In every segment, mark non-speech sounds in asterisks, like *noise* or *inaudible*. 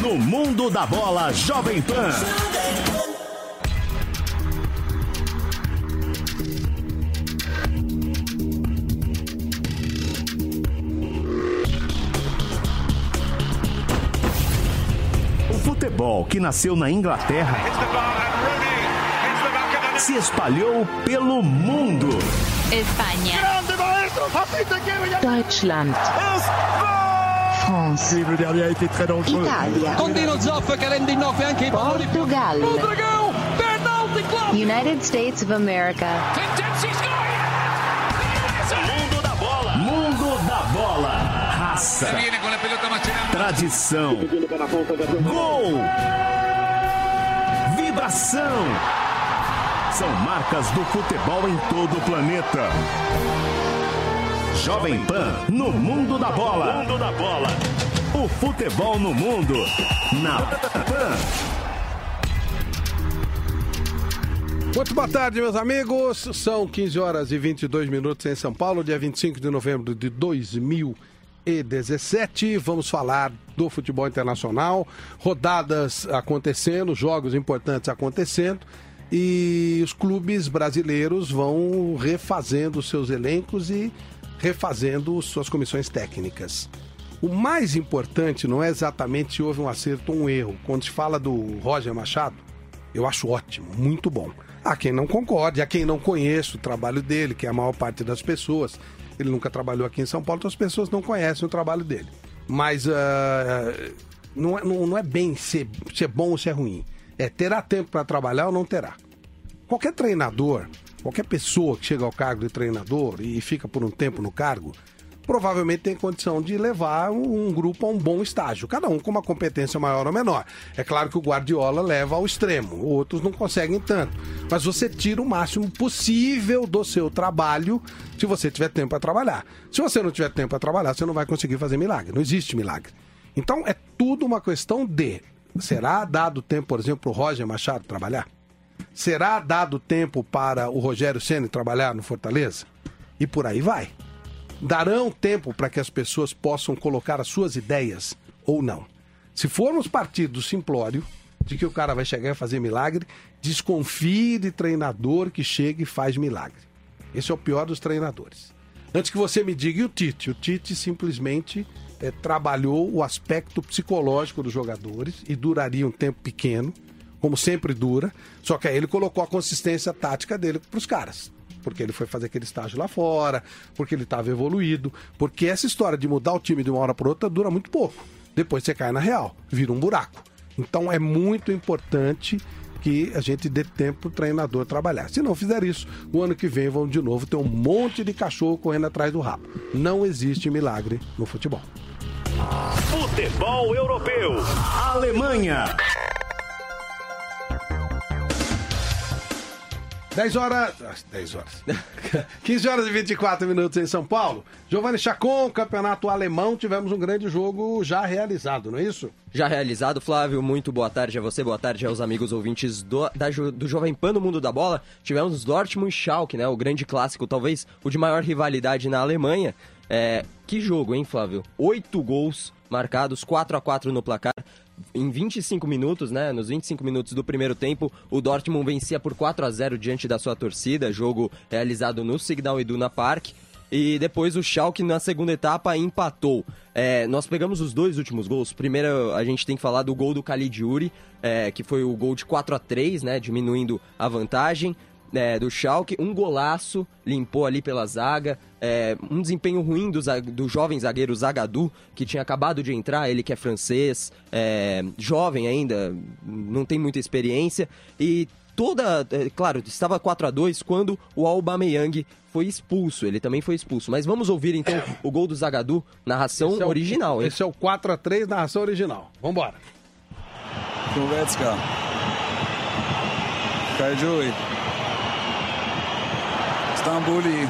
no mundo da bola Jovem Pan. O futebol que nasceu na Inglaterra se espalhou pelo mundo. España. Deutschland. France. Italia. Continua Zoff che rende in nove anche i palloni. Portugal. Rodrigo, penalty club. United States of America. Mundo da bola. Mundo da bola. Raça. Tradição. Gol. Vibração. São marcas do futebol em todo o planeta. Jovem Pan no mundo da bola. Mundo da bola. O futebol no mundo. Na Pan. Muito boa tarde, meus amigos. São 15 horas e 22 minutos em São Paulo, dia 25 de novembro de 2017. Vamos falar do futebol internacional, rodadas acontecendo, jogos importantes acontecendo e os clubes brasileiros vão refazendo seus elencos e refazendo suas comissões técnicas. O mais importante não é exatamente se houve um acerto ou um erro. Quando se fala do Roger Machado, eu acho ótimo, muito bom. Há quem não concorde, há quem não conheça o trabalho dele, que é a maior parte das pessoas. Ele nunca trabalhou aqui em São Paulo, então as pessoas não conhecem o trabalho dele. Mas ah, não, é, não, não é bem ser, ser bom ou ser ruim. É terá tempo para trabalhar ou não terá. Qualquer treinador, qualquer pessoa que chega ao cargo de treinador e fica por um tempo no cargo, provavelmente tem condição de levar um, grupo a um bom estágio, cada um com uma competência maior ou menor. É claro que o Guardiola leva ao extremo, outros não conseguem tanto. Mas você tira o máximo possível do seu trabalho se você tiver tempo para trabalhar. Se você não tiver tempo para trabalhar, você não vai conseguir fazer milagre. Não existe milagre. Então é tudo uma questão de será dado tempo, por exemplo, para o Roger Machado trabalhar? Será dado tempo para o Rogério Ceni trabalhar no Fortaleza? E por aí vai. Darão tempo para que as pessoas possam colocar as suas ideias ou não. Se formos partir do simplório de que o cara vai chegar e fazer milagre, desconfie de treinador que chega e faz milagre. Esse é o pior dos treinadores. Antes que você me diga, e o Tite? O Tite simplesmente eh, trabalhou o aspecto psicológico dos jogadores e duraria um tempo pequeno, como sempre dura, só que aí ele colocou a consistência tática dele para os caras. Porque ele foi fazer aquele estágio lá fora, porque ele estava evoluído, porque essa história de mudar o time de uma hora para outra dura muito pouco. Depois você cai na real, vira um buraco. Então é muito importante que a gente dê tempo para o treinador trabalhar. Se não fizer isso, o ano que vem vão de novo ter um monte de cachorro correndo atrás do rabo. Não existe milagre no futebol. Futebol europeu. Alemanha. 10 horas. ah, 10 horas. *laughs* 15 horas e 24 minutos em São Paulo. Giovanni Chacon, campeonato alemão. Tivemos um grande jogo já realizado, não é isso? Já realizado, Flávio, muito boa tarde a você, boa tarde aos amigos ouvintes do, da do Jovem Pan do Mundo da Bola. Tivemos Dortmund e Schalke, né, o grande clássico, talvez o de maior rivalidade na Alemanha. É, que jogo, hein, Flávio? Oito gols marcados, 4 a 4 no placar. Em 25 minutos, né, nos 25 minutos do primeiro tempo, o Dortmund vencia por 4 a 0 diante da sua torcida, jogo realizado no Signal Iduna Park. E depois o Schalke na segunda etapa empatou. É, nós pegamos os dois últimos gols. Primeiro a gente tem que falar do gol do Caligiuri, é, que foi o gol de 4 a 3 né, diminuindo a vantagem. É, do Schalke, um golaço, limpou ali pela zaga, é, um desempenho ruim do, do jovem zagueiro Zagadou, que tinha acabado de entrar, ele que é francês, é, jovem ainda, não tem muita experiência, e toda, é, claro, estava 4 a 2 quando o Aubameyang foi expulso, ele também foi expulso. Mas vamos ouvir então o gol do Zagadou, narração Esse é o- original, hein? Esse é o 4x3 narração original. Vambora. Goretzka. Caligiuri. Stambuli.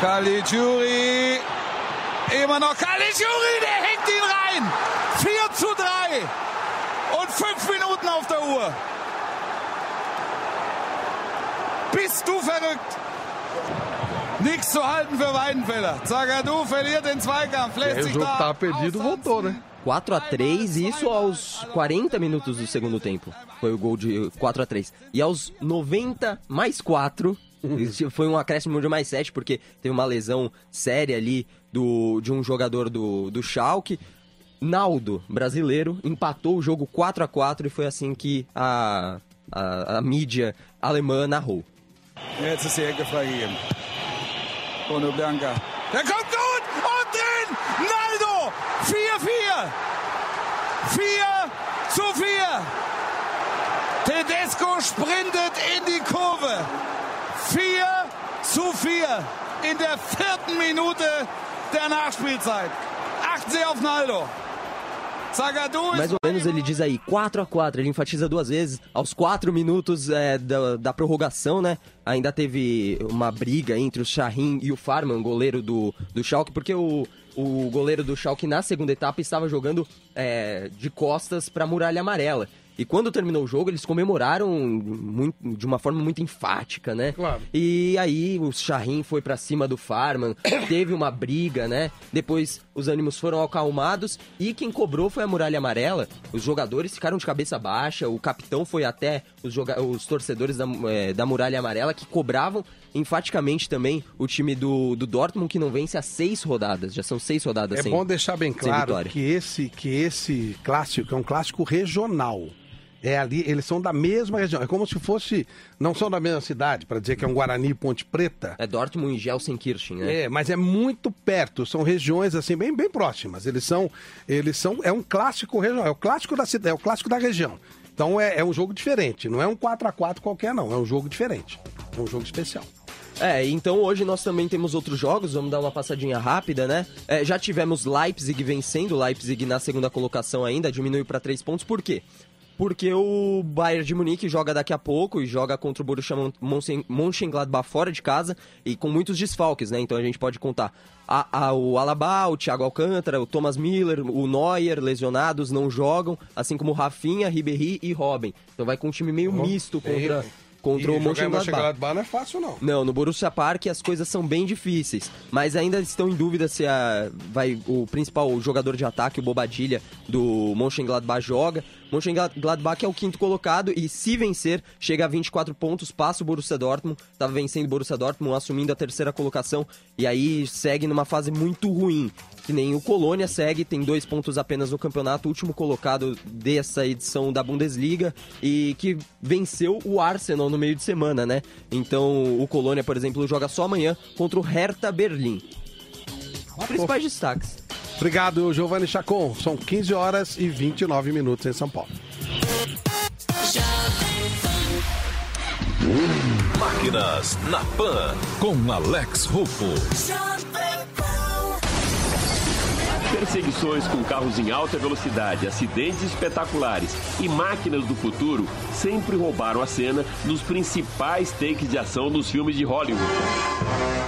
Caligiuri. Immer noch Caligiuri, der hängt ihn rein. 4 zu 3. Und 5 Minuten auf der Uhr. Bist du verrückt? Nichts zu halten für Weidenfeller. Zagadou verliert den Zweikampf, lässt o sich da tava perdido voltou, né? 4 a 3 e isso aos 40 minutos do segundo tempo. Foi o gol de 4 a 3 E aos 90 mais 4, foi um acréscimo de mais 7, porque teve uma lesão séria ali do, de um jogador do, do Schalke. Naldo, brasileiro, empatou o jogo 4 a 4 e foi assim que a, a, a mídia alemã narrou. Jetzt ist die Ecke freigegeben. Bruno Blanca. Der kommt gut und drin! Naldo! 4-4! 4 zu 4! Tedesco sprintet in die Kurve. 4 zu 4 in der vierten Minute der Nachspielzeit. Achten Sie auf Naldo. Mais ou menos ele diz aí 4 a 4 ele enfatiza duas vezes. Aos 4 minutos é, da, da prorrogação, né? Ainda teve uma briga entre o Shahin e o Farman, goleiro do, do Schalke, porque o, o goleiro do Schalke na segunda etapa estava jogando é, de costas para a muralha amarela. E quando terminou o jogo, eles comemoraram muito, de uma forma muito enfática, né? Claro. E aí o Shahin foi pra cima do Farman, *coughs* teve uma briga, né? Depois os ânimos foram acalmados e quem cobrou foi a Muralha Amarela. Os jogadores ficaram de cabeça baixa, o capitão foi até os, os torcedores da, eh, da Muralha Amarela que cobravam enfaticamente também o time do, do Dortmund que não vence há seis rodadas. Já são seis rodadas É sem, bom deixar bem claro que esse, que esse clássico é um clássico regional. É ali, eles são da mesma região. É como se fosse. Não são da mesma cidade, para dizer que é um Guarani e Ponte Preta. É Dortmund e Gelsenkirchen, né? É, mas é muito perto, são regiões assim bem, bem próximas. Eles são, eles são, é um clássico regional, é o clássico da cidade, é o clássico da região. Então é, é um jogo diferente, não é um 4 a 4 qualquer não, é um jogo diferente, é um jogo especial. É, então hoje nós também temos outros jogos, vamos dar uma passadinha rápida, né? É, já tivemos Leipzig vencendo, Leipzig na segunda colocação ainda, diminuiu para três pontos, por quê? Porque o Bayern de Munique joga daqui a pouco e joga contra o Borussia Mönchengladbach fora de casa e com muitos desfalques, né? Então a gente pode contar a- a- o Alaba, o Thiago Alcântara, o Thomas Miller, o Neuer, lesionados, não jogam, assim como Rafinha, Ribéry e Robin. Então vai com um time meio misto contra, contra o e Mönchengladbach. Mönchengladbach não é fácil não. Não, no Borussia Park as coisas são bem difíceis, mas ainda estão em dúvida se a, vai o principal jogador de ataque, o Bobadilha do Mönchengladbach joga. Mönchengladbach é o quinto colocado e se vencer, chega a 24 pontos, passa o Borussia Dortmund, estava vencendo o Borussia Dortmund, assumindo a terceira colocação e aí segue numa fase muito ruim. Que nem o Colônia segue, tem dois pontos apenas no campeonato, último colocado dessa edição da Bundesliga e que venceu o Arsenal no meio de semana, né? Então o Colônia, por exemplo, joga só amanhã contra o Hertha Berlim. Principais destaques. Obrigado, Giovanni Chacon. São 15 horas e 29 minutos em São Paulo. Máquinas na Pan com Alex Rufo. Perseguições com carros em alta velocidade, acidentes espetaculares e máquinas do futuro sempre roubaram a cena nos principais takes de ação dos filmes de Hollywood.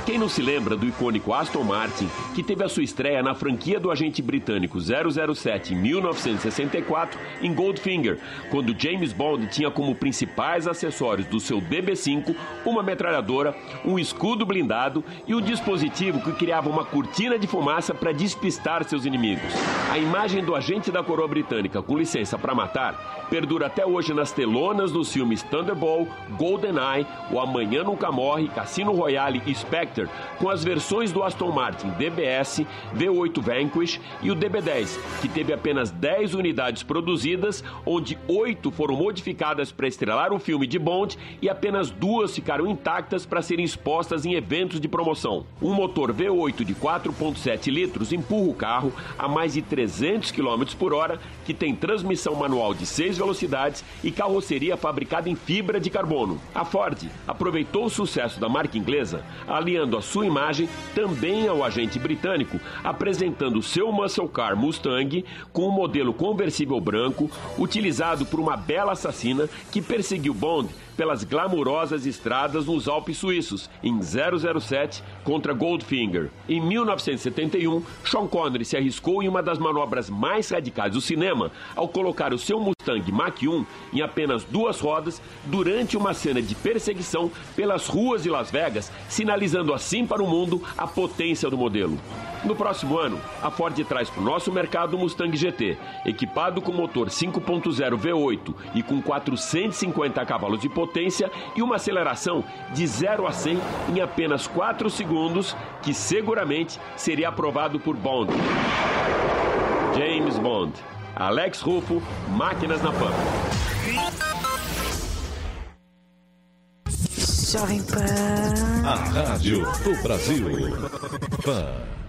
Quem não se lembra do icônico Aston Martin, que teve a sua estreia na franquia do agente britânico 007 em 1964 em Goldfinger, quando James Bond tinha como principais acessórios do seu DB5 uma metralhadora, um escudo blindado e um dispositivo que criava uma cortina de fumaça para despistar seus inimigos. A imagem do agente da coroa britânica com licença para matar perdura até hoje nas telonas dos filmes Thunderball, GoldenEye, O Amanhã Nunca Morre, Cassino Royale e Spectre, com as versões do Aston Martin DBS, V8 Vanquish e o DB10, que teve apenas 10 unidades produzidas, onde 8 foram modificadas para estrelar o filme de Bond e apenas duas ficaram intactas para serem expostas em eventos de promoção. Um motor V8 de 4.7 litros empurra o carro a mais de 300 km por hora, que tem transmissão manual de 6 velocidades e carroceria fabricada em fibra de carbono. A Ford aproveitou o sucesso da marca inglesa, aliando a sua imagem também ao agente britânico, apresentando seu muscle car Mustang com um modelo conversível branco, utilizado por uma bela assassina que perseguiu Bond pelas glamurosas estradas nos Alpes suíços, em 007 contra Goldfinger. Em 1971, Sean Connery se arriscou em uma das manobras mais radicais do cinema ao colocar o seu Mustang Mustang Mach-1 em apenas duas rodas durante uma cena de perseguição pelas ruas de Las Vegas, sinalizando assim para o mundo a potência do modelo. No próximo ano, a Ford traz para o nosso mercado o Mustang GT, equipado com motor 5.0 V8 e com 450 cavalos de potência e uma aceleração de 0 a 100 em apenas 4 segundos, que seguramente seria aprovado por Bond. James Bond. Alex Rufo, Máquinas na Pan. Jovem Pan. A Rádio do Brasil. Pan.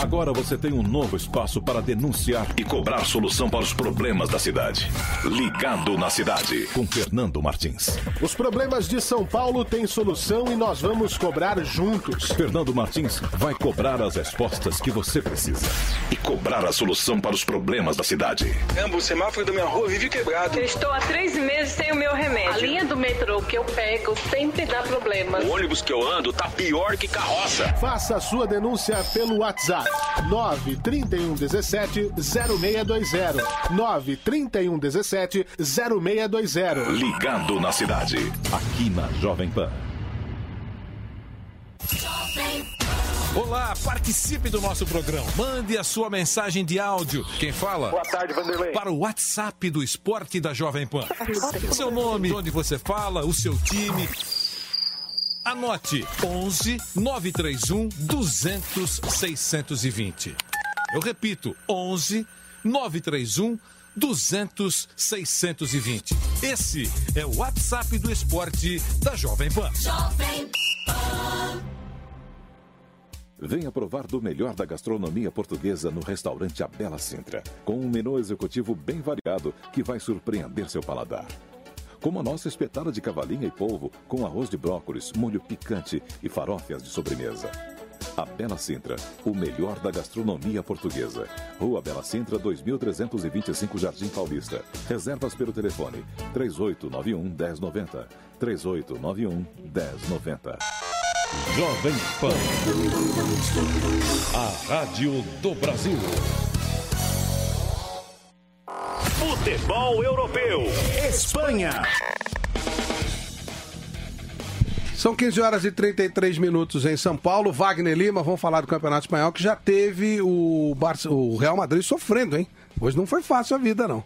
Agora você tem um novo espaço para denunciar e cobrar solução para os problemas da cidade. Ligado na cidade, com Fernando Martins. Os problemas de São Paulo têm solução e nós vamos cobrar juntos. Fernando Martins vai cobrar as respostas que você precisa e cobrar a solução para os problemas da cidade. Caramba, o semáforo da minha rua vive quebrado. Eu estou há três meses sem o meu remédio. A linha do metrô que eu pego sempre dá problema. O ônibus que eu ando tá pior que carroça. Faça a sua denúncia pelo WhatsApp 931 17 0620. 931 17 0620. Ligado na cidade, aqui na Jovem Pan. Olá, participe do nosso programa. Mande a sua mensagem de áudio. Quem fala? Boa tarde, Vanderlei. Para o WhatsApp do Esporte da Jovem Pan. Seu nome, onde você fala, o seu time. Anote 11 931 200 620. Eu repito, 11 931 200 620. Esse é o WhatsApp do esporte da Jovem Pan. Jovem Pan. Venha provar do melhor da gastronomia portuguesa no restaurante A Bela Sintra, com um menu executivo bem variado que vai surpreender seu paladar como a nossa espetada de cavalinha e polvo com arroz de brócolis, molho picante e farófias de sobremesa. A Bela Sintra, o melhor da gastronomia portuguesa. Rua Bela Sintra, 2325 Jardim Paulista. Reservas pelo telefone 3891 1090. 3891 1090. Jovem Pan. A Rádio do Brasil. Futebol Europeu. Espanha. São 15 horas e 33 minutos em São Paulo. Wagner Lima, vamos falar do Campeonato Espanhol, que já teve o, Barça, o Real Madrid sofrendo, hein? Hoje não foi fácil a vida, não.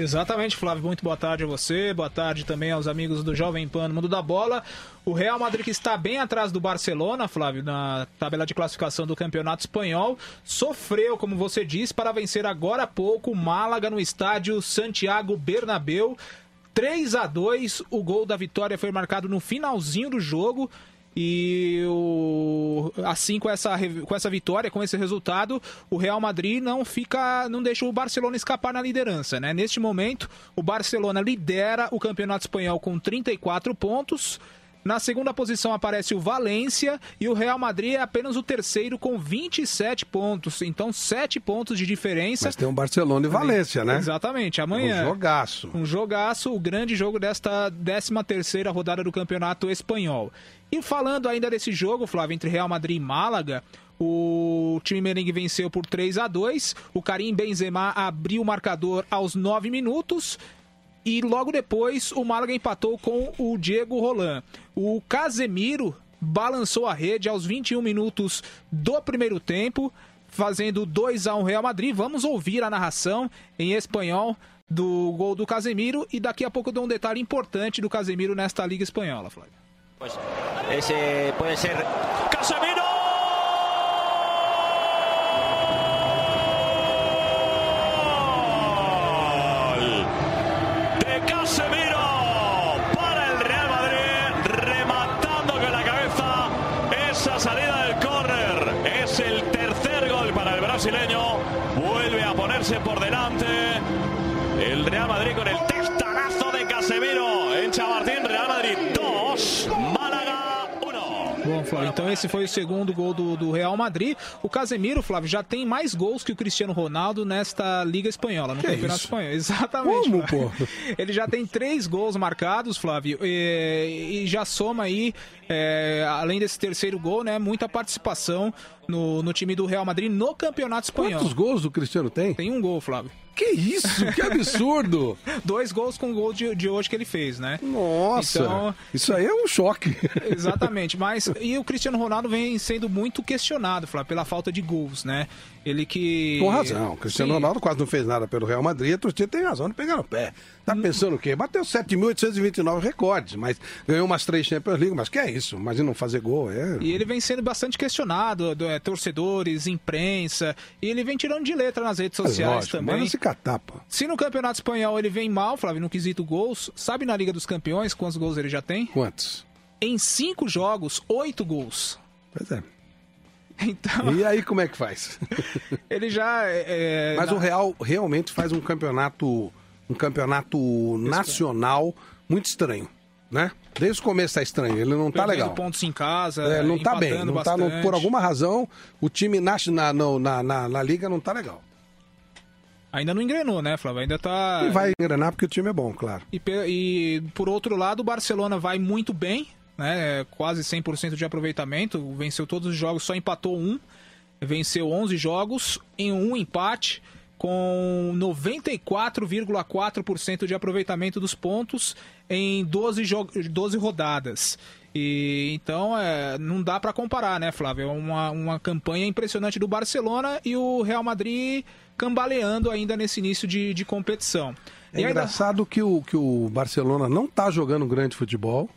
Exatamente, Flávio. Muito boa tarde a você. Boa tarde também aos amigos do Jovem Pan no Mundo da Bola. O Real Madrid que está bem atrás do Barcelona, Flávio, na tabela de classificação do Campeonato Espanhol, sofreu, como você disse, para vencer agora há pouco o Málaga no estádio Santiago Bernabéu. 3 a 2 o gol da vitória foi marcado no finalzinho do jogo. E o, assim com essa, com essa vitória, com esse resultado, o Real Madrid não fica, não deixa o Barcelona escapar na liderança, né? Neste momento, o Barcelona lidera o Campeonato Espanhol com 34 pontos. Na segunda posição aparece o Valência e o Real Madrid é apenas o terceiro com 27 pontos. Então, 7 pontos de diferença. Mas tem um Barcelona e Valência, né? Exatamente. Amanhã. Um jogaço. Um jogaço, o grande jogo desta 13 terceira rodada do Campeonato Espanhol. E falando ainda desse jogo, Flávio, entre Real Madrid e Málaga, o time merengue venceu por 3 a 2 O Karim Benzema abriu o marcador aos 9 minutos. E logo depois o Málaga empatou com o Diego Roland. O Casemiro balançou a rede aos 21 minutos do primeiro tempo, fazendo 2 a 1 Real Madrid. Vamos ouvir a narração em espanhol do gol do Casemiro e daqui a pouco eu dou um detalhe importante do Casemiro nesta Liga Espanhola, Flávio. Pues ese puede ser Casemiro. De Casemiro para el Real Madrid, rematando con la cabeza esa salida del córner. Es el tercer gol para el brasileño. Vuelve a ponerse por delante el Real Madrid con el testarazo de Casemiro en Chamartín. Real Madrid 2, Málaga 1. Bom, Flávio, então esse foi o segundo gol do, do, Real Madrid. O Casemiro, Flávio, já tem mais gols que o Cristiano Ronaldo nesta Liga Espanhola, no que Campeonato isso? Espanhol. *laughs* Exatamente. Como, pô? *laughs* Ele já tem três gols marcados, Flávio, e, e já soma aí, é, além desse terceiro gol, né, muita participação no, no time do Real Madrid no Campeonato Espanhol. Quantos gols o Cristiano tem? Tem um gol, Flávio. Que isso? Que absurdo! *laughs* Dois gols com o gol de, de hoje que ele fez, né? Nossa, Então- isso aí é um choque. *laughs* Exatamente, *laughs* mas e o Cristiano Ronaldo vem sendo muito questionado, Flávio, pela falta de gols, né? Ele que. Com razão. O Cristiano Sim. Ronaldo quase não fez nada pelo Real Madrid. A torcida tem razão de pegar no pé. Tá pensando o quê? Bateu 7.829 recordes, mas ganhou umas três Champions League. Mas que é isso? Imagina não fazer gol. É... E ele vem sendo bastante questionado, do- é, torcedores, imprensa, e ele vem tirando de letra nas redes Mas sociais lógico, também. Manda se catar, pô. Se no Campeonato Espanhol ele vem mal, Flávio, no quesito gols, sabe na Liga dos Campeões quantos gols ele já tem? Quantos? Em cinco jogos, oito gols. Pois é. *laughs* Então, E aí como é que faz? *laughs* ele já. é, Mas na- o Real realmente faz um campeonato, um campeonato nacional muito estranho, né? Desde o começo tá estranho, ele não tá perdendo legal. pontos em casa, É, não tá bem, não tá, não- bastante. por alguma razão, o time na, na, na, na, na liga não tá legal. Ainda não engrenou, né, Flávio? Ainda tá. E vai engrenar porque o time é bom, claro. E, e, por outro lado, o Barcelona vai muito bem, né? Quase 100% de aproveitamento. Venceu todos os jogos, só empatou um. Venceu 11 jogos em um empate, com 94,4% de aproveitamento dos pontos em 12, jo 12 rodadas. E então é, não dá para comparar, né, Flávio? É uma, uma campanha impressionante do Barcelona e o Real Madrid cambaleando ainda nesse início de, de competição. É E ainda- engraçado que o, que o Barcelona não tá jogando grande futebol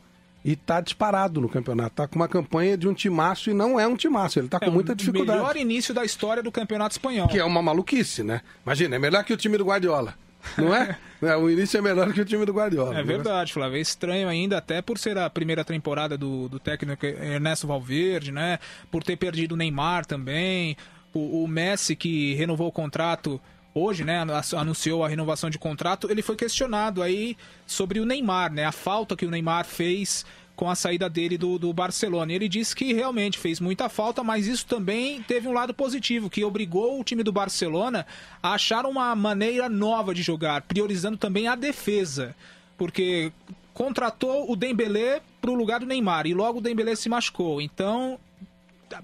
e tá disparado no campeonato. Tá com uma campanha de um timaço e não é um timaço. Ele tá com É muita o dificuldade. melhor início da história do Campeonato Espanhol. Que é uma maluquice, né? Imagina, é melhor que o time do Guardiola. Não é? *laughs* É, o início é melhor que o time do Guardiola. É verdade, Flávio. É estranho ainda, até por ser a primeira temporada do, do técnico Ernesto Valverde, né? Por ter perdido o Neymar também. O, o Messi, que renovou o contrato hoje, né? anu- Anunciou a renovação de contrato. Ele foi questionado aí sobre o Neymar, né? A falta que o Neymar fez com a saída dele do, do Barcelona. Ele disse que realmente fez muita falta, mas isso também teve um lado positivo, que obrigou o time do Barcelona a achar uma maneira nova de jogar, priorizando também a defesa. Porque contratou o Dembélé para o lugar do Neymar e logo o Dembélé se machucou. Então,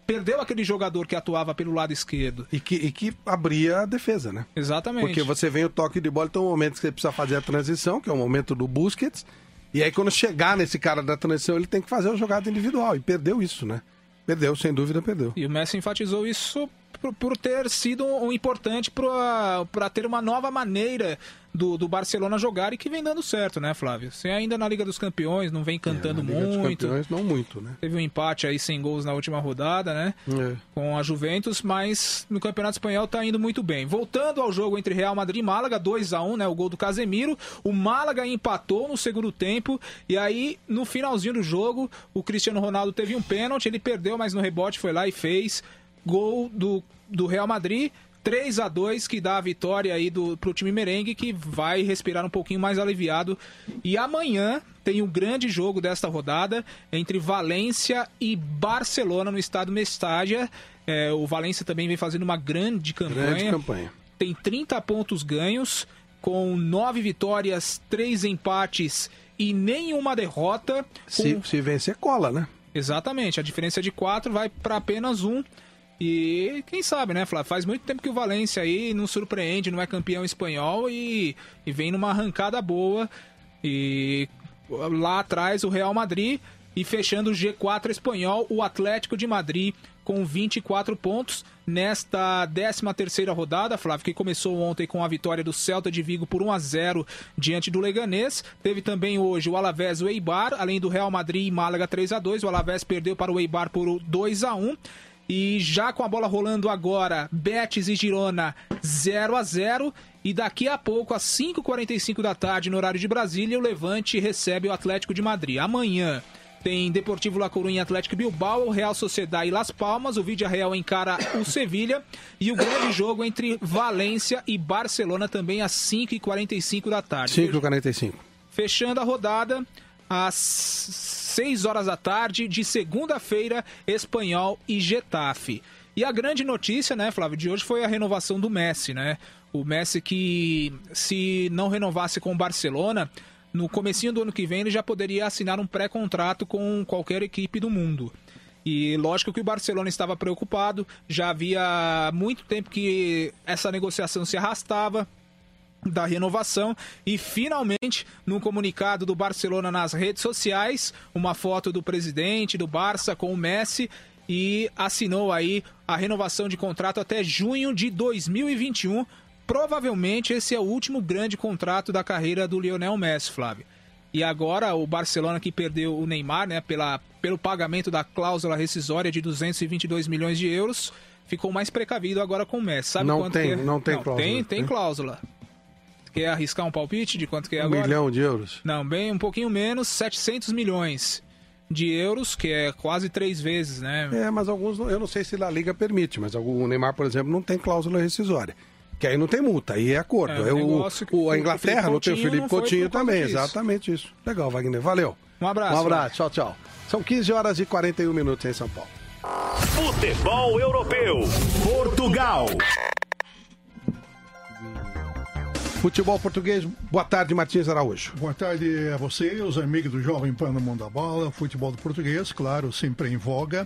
perdeu aquele jogador que atuava pelo lado esquerdo. E que, e que abria a defesa, né? Exatamente. Porque você vem o toque de bola, então é um momento que você precisa fazer a transição, que é o momento do Busquets. E aí, quando chegar nesse cara da transição, ele tem que fazer a jogada individual. E perdeu isso, né? Perdeu, sem dúvida, perdeu. E o Messi enfatizou isso por, por ter sido um importante para ter uma nova maneira do, do Barcelona jogar e que vem dando certo, né, Flávio? Você ainda na Liga dos Campeões não vem cantando É, Na Liga dos muito. Campeões, não muito, né? Teve um empate aí sem gols na última rodada, né? É. Com a Juventus, mas no Campeonato Espanhol tá indo muito bem. Voltando ao jogo entre Real Madrid e Málaga, 2 a 1 né? O gol do Casemiro. O Málaga empatou no segundo tempo. E aí, no finalzinho do jogo, o Cristiano Ronaldo teve um pênalti. Ele perdeu, mas no rebote foi lá e fez. Gol do, do Real Madrid. 3 a 2 que dá a vitória aí do, pro time merengue que vai respirar um pouquinho mais aliviado. E amanhã tem o grande jogo desta rodada entre Valência e Barcelona no estado Mestádia. É, o Valência também vem fazendo uma grande campanha. Grande campanha. Tem 30 pontos ganhos, com 9 vitórias, 3 empates e nenhuma derrota. Se, se vencer, cola, né? Exatamente, a diferença de 4 vai para apenas um. E quem sabe, né, Flávio? Faz muito tempo que o Valência aí não surpreende, não é campeão espanhol e, e vem numa arrancada boa. E lá atrás o Real Madrid e fechando o G4 espanhol, o Atlético de Madrid com 24 pontos nesta 13ª rodada, Flávio, que começou ontem com a vitória do Celta de Vigo por 1 a 0 diante do Leganês. Teve também hoje o Alavés e o Eibar, além do Real Madrid e Málaga 3 a 2. O Alavés perdeu para o Eibar por 2 a 1. E já com a bola rolando agora, Betis e Girona 0 a 0 e daqui a pouco, às 5h45 da tarde, no horário de Brasília, o Levante recebe o Atlético de Madrid. Amanhã tem Deportivo La Coruña Atlético Bilbao, o Real Sociedad e Las Palmas, o Vídea Real encara o Sevilha e o grande jogo entre Valência e Barcelona também às 5h45 da tarde. 5,45. Fechando a rodada, às 6 horas da tarde de segunda-feira, Espanhol e Getafe. E a grande notícia, né, Flávio, de hoje foi a renovação do Messi, né? O Messi que, se não renovasse com o Barcelona, no comecinho do ano que vem ele já poderia assinar um pré-contrato com qualquer equipe do mundo. E lógico que o Barcelona estava preocupado, já havia muito tempo que essa negociação se arrastava, da renovação. E finalmente no comunicado do Barcelona nas redes sociais uma foto do presidente do Barça com o Messi e assinou aí a renovação de contrato até junho de 2021 provavelmente esse é o último grande contrato da carreira do Lionel Messi Flávio. E agora o Barcelona que perdeu o Neymar né pela, pelo pagamento da cláusula rescisória de 222 milhões de euros ficou mais precavido agora com o Messi. Sabe Não tem- que é? não tem cláusula, tem tem né? cláusula Quer arriscar um palpite de quanto que é Um agora? milhão de euros. Não, bem um pouquinho menos, 700 milhões de euros, que é quase três vezes, né? É, mas alguns, eu não sei se a Liga permite, mas algum- o Neymar, por exemplo, não tem cláusula rescisória. Que aí não tem multa, aí é acordo. É, É, o que o- a Inglaterra não tem o Felipe Coutinho também, disso. exatamente isso. Legal, Wagner, valeu. Um abraço. Um abraço, tchau, tchau. São 15 horas e 41 minutos em São Paulo. Futebol europeu. Portugal. Futebol português, boa tarde, Martins Araújo. Boa tarde a você, os amigos do Jovem Pan no Mundo da Bola, futebol do português, claro, sempre em voga.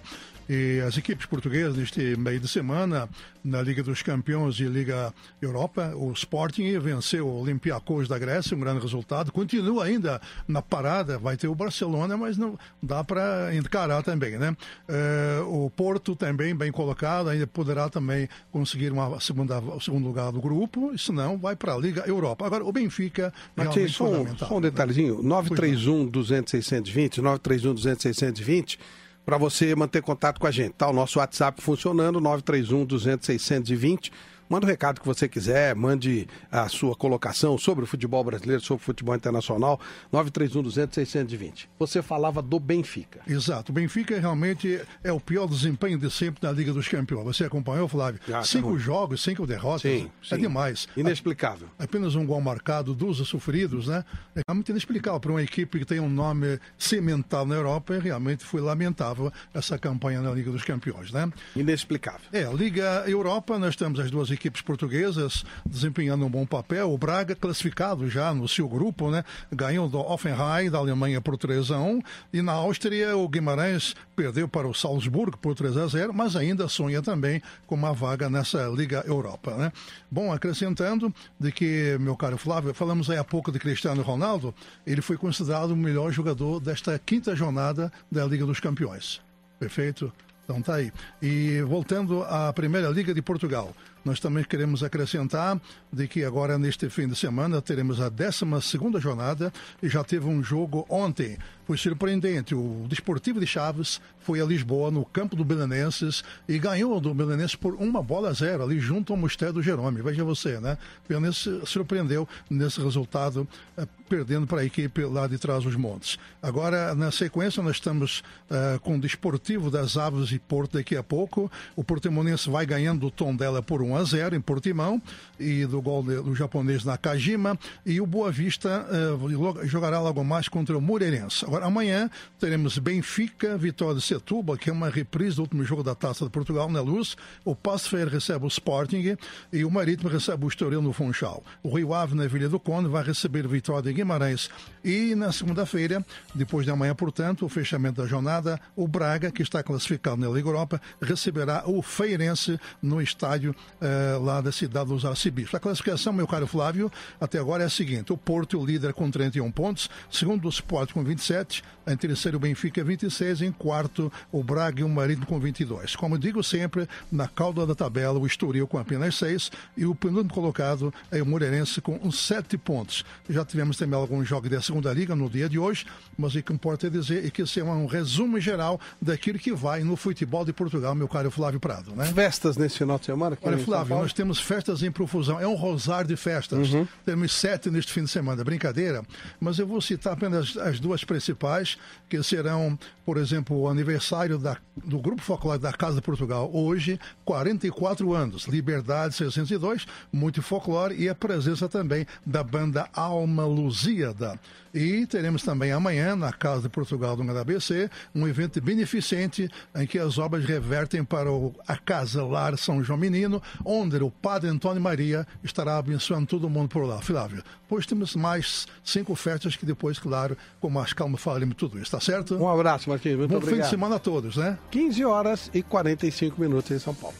E as equipes portuguesas neste meio de semana, na Liga dos Campeões e Liga Europa, o Sporting venceu o Olympiacos da Grécia, um grande resultado. Continua ainda na parada, vai ter o Barcelona, mas não dá para encarar também, né? Eh, o Porto também bem colocado, ainda poderá também conseguir uma segunda, o segundo lugar do grupo, se não, vai para a Liga Europa. Agora, o Benfica Martins, só um, só um detalhezinho. 931 200 620, 931 200 620, para você manter contato com a gente. Tá o nosso WhatsApp funcionando, 931 200 620. Manda o recado que você quiser, mande a sua colocação sobre o futebol brasileiro, sobre o futebol internacional, 931 200 620. Você falava do Benfica. Exato. O Benfica realmente é o pior desempenho de sempre na Liga dos Campeões. Você acompanhou, Flávio? Ah, tá cinco ruim. jogos, cinco derrotas. Sim, é sim. demais. Inexplicável. Apenas um gol marcado, 12 sofridos, né? É realmente inexplicável para uma equipe que tem um nome cimental na Europa. E realmente foi lamentável essa campanha na Liga dos Campeões, né? Inexplicável. É, Liga Europa, nós temos as duas equipes portuguesas desempenhando um bom papel. O Braga, classificado já no seu grupo, né? Ganhou do Offenheim da Alemanha por 3 a 1 E na Áustria, o Guimarães perdeu para o Salzburgo por 3 a 0 mas ainda sonha também com uma vaga nessa Liga Europa, né? Bom, acrescentando de que, meu caro Flávio, falamos aí há pouco de Cristiano Ronaldo, ele foi considerado o melhor jogador desta quinta jornada da Liga dos Campeões. Perfeito? Então tá aí. E voltando à Primeira Liga de Portugal, nós também queremos acrescentar de que agora neste fim de semana teremos a 12 segunda jornada e já teve um jogo ontem. Foi surpreendente. O Desportivo de Chaves foi a Lisboa, no campo do Belenenses, e ganhou do Belenenses por uma bola a zero, ali junto ao Mosteiro do Jerome. Veja você, né? O Belenenses surpreendeu nesse resultado, eh, perdendo para a equipe lá de trás os montes. Agora, na sequência, nós estamos eh, com o Desportivo das Aves e Porto daqui a pouco. O Portimonense vai ganhando do tom dela por 1 a 0 em Portimão, e do gol do japonês Nakajima. E o Boa Vista logo- jogará logo mais contra o Moreirense. Agora, amanhã teremos Benfica, Vitória de Setúbal, que é uma reprise do último jogo da Taça de Portugal na Luz. O Passo Ferreira recebe o Sporting e o Marítimo recebe o Estoril no Funchal. O Rio Ave, na Vila do Conde, vai receber Vitória de Guimarães. E na segunda-feira, depois de amanhã, portanto, o fechamento da jornada, o Braga, que está classificado na Liga Europa, receberá o Feirense no estádio eh, lá da cidade dos Arcebispos. A classificação, meu caro Flávio, até agora é a seguinte: o Porto, o líder com 31 pontos, segundo o Sport com 27, em terceiro o Benfica 26, em quarto o Braga e o Marítimo com 22. Como digo sempre, na cauda da tabela, o Estoril com apenas 6 e o penúltimo colocado é o Moreirense com uns 7 pontos. Já tivemos também alguns jogos da segunda liga no dia de hoje, mas o que importa é dizer é que esse é um resumo geral daquilo que vai no futebol de Portugal, meu caro Flávio Prado, né? Festas nesse final de semana? Olha, São Flávio, nós temos festas em profusão. É um rosário de festas. Uhum. Temos sete neste fim de semana. Brincadeira. Mas eu vou citar apenas as duas principais, que serão, por exemplo, o aniversário da- do Grupo Folclore da Casa de Portugal. Hoje, 44 anos. Liberdade 602, muito folclore e a presença também da banda Alma Lusíada. E teremos também amanhã, na Casa de Portugal do HBC, um evento beneficente em que as obras revertem para o- a Casa Lar São João Menino, onde o Padre Antônio Maria estará abençoando todo mundo por lá. Flávio, depois temos mais cinco festas que depois, claro, com mais calma falaremos tudo isso, tá certo? Um abraço, Martins. Muito Bom obrigado. fim de semana a todos, né? 15 horas e 45 minutos em São Paulo.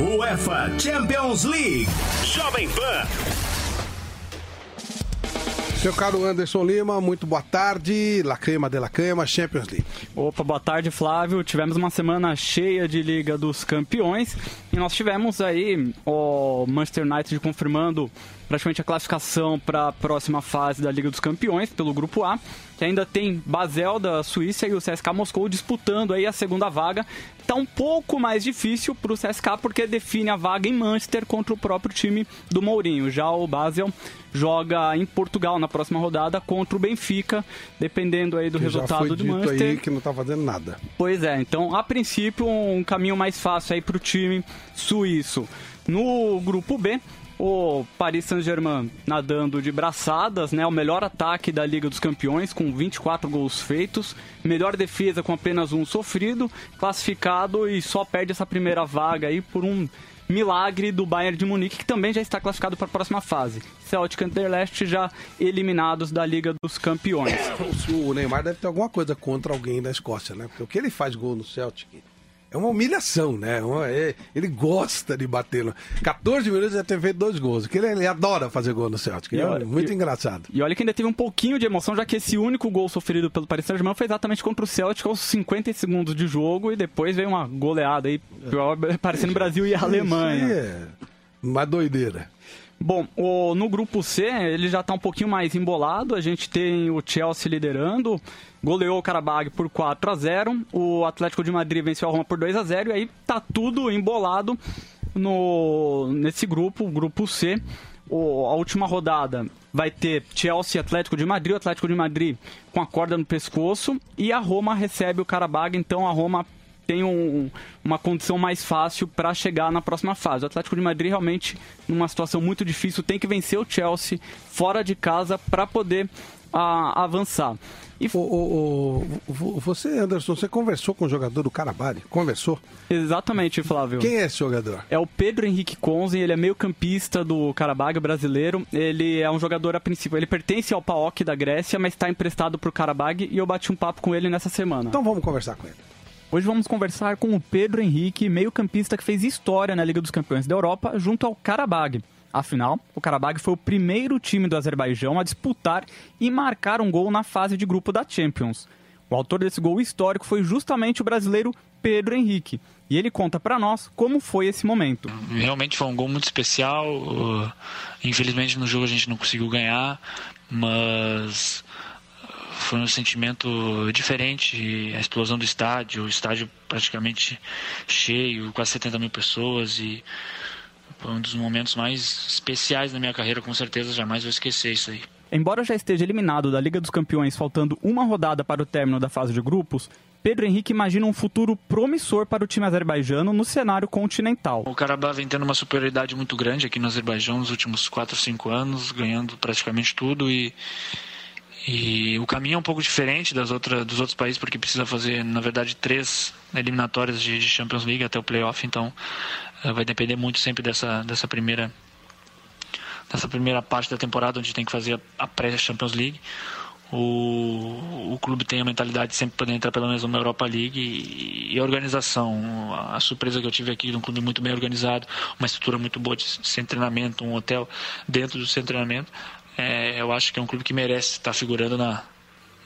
UEFA Champions League. Jovem Pan. Meu caro Anderson Lima, muito boa tarde. La Crema de la Crema, Champions League. Opa, boa tarde, Flávio. Tivemos uma semana cheia de Liga dos Campeões e nós tivemos aí o Manchester United confirmando praticamente a classificação para a próxima fase da Liga dos Campeões pelo grupo A, que ainda tem Basel da Suíça e o CSKA Moscou disputando aí a segunda vaga. Está um pouco mais difícil para o CSKA porque define a vaga em Manchester contra o próprio time do Mourinho. Já o Basel joga em Portugal na próxima rodada contra o Benfica, dependendo aí do Que já resultado foi do dito Manchester. aí que não tá fazendo nada. Pois é, então a princípio um caminho mais fácil aí para o time suíço. No grupo B, o Paris Saint-Germain nadando de braçadas, né? O melhor ataque da Liga dos Campeões, com 24 gols feitos. Melhor defesa com apenas um sofrido. Classificado e só perde essa primeira vaga aí por um milagre do Bayern de Munique, que também já está classificado para a próxima fase. Celtic e Anderlecht já eliminados da Liga dos Campeões. O Neymar deve ter alguma coisa contra alguém da Escócia, né? Porque o que ele faz gol no Celtic é uma humilhação, né? Uma- é- Ele gosta de bater. no- 14 minutos já feito dois gols. Que ele, ele adora fazer gol no Celtic. É olha- muito e- engraçado. E olha que ainda teve um pouquinho de emoção, já que esse único gol sofrido pelo Paris Saint-Germain foi exatamente contra o Celtic aos 50 segundos de jogo e depois veio uma goleada aí, *laughs* parecendo Brasil e Alemanha. Isso é uma doideira. Bom, o- no grupo C, ele já está um pouquinho mais embolado. A gente tem o Chelsea liderando, goleou o Karabag por 4 a 0 O Atlético de Madrid venceu a Roma por 2 a 0 E aí tá tudo embolado no, nesse grupo, grupo C. O- a última rodada vai ter Chelsea Atlético de Madrid. O Atlético de Madrid com a corda no pescoço. E a Roma recebe o Karabag. Então a Roma tem um- uma condição mais fácil para chegar na próxima fase. O Atlético de Madrid realmente numa situação muito difícil tem que vencer o Chelsea fora de casa para poder ah, avançar. E O, o- o- você, Anderson, você conversou com o jogador do Carabari? Conversou? Exatamente, Flávio. Quem é esse jogador? É o Pedro Henrique Conzen, ele é meio campista do Karabag brasileiro. Ele é um jogador a princípio, ele pertence ao PAOK da Grécia, mas está emprestado pro Karabag e eu bati um papo com ele nessa semana. Então vamos conversar com ele. Hoje vamos conversar com o Pedro Henrique, meio-campista que fez história na Liga dos Campeões da Europa junto ao Karabag. Afinal, o Karabag foi o primeiro time do Azerbaijão a disputar e marcar um gol na fase de grupo da Champions. O autor desse gol histórico foi justamente o brasileiro Pedro Henrique. E ele conta pra nós como foi esse momento. Realmente foi um gol muito especial. Uh, Infelizmente no jogo a gente não conseguiu ganhar, mas foi um sentimento diferente. A explosão do estádio, o estádio praticamente cheio, quase 70 mil pessoas e foi um dos momentos mais especiais da minha carreira, com certeza jamais vou esquecer isso aí. Embora já esteja eliminado da Liga dos Campeões faltando uma rodada para o término da fase de grupos, Pedro Henrique imagina um futuro promissor para o time azerbaijano no cenário continental. O Karabakh vem tendo uma superioridade muito grande aqui no Azerbaijão nos últimos 4, 5 anos, ganhando praticamente tudo e, e o caminho é um pouco diferente das outra, dos outros países porque precisa fazer, na verdade, três eliminatórias de, de Champions League até o playoff, então eh, vai depender muito sempre dessa, dessa primeira dessa primeira parte da temporada onde tem que fazer a, pré-Champions League. O, o clube tem a mentalidade de sempre poder entrar pelo menos numa Europa League e, e a organização. A surpresa que eu tive aqui de um clube muito bem organizado, uma estrutura muito boa de de treinamento, um hotel dentro do de treinamento. É, eu acho que é um clube que merece estar figurando na,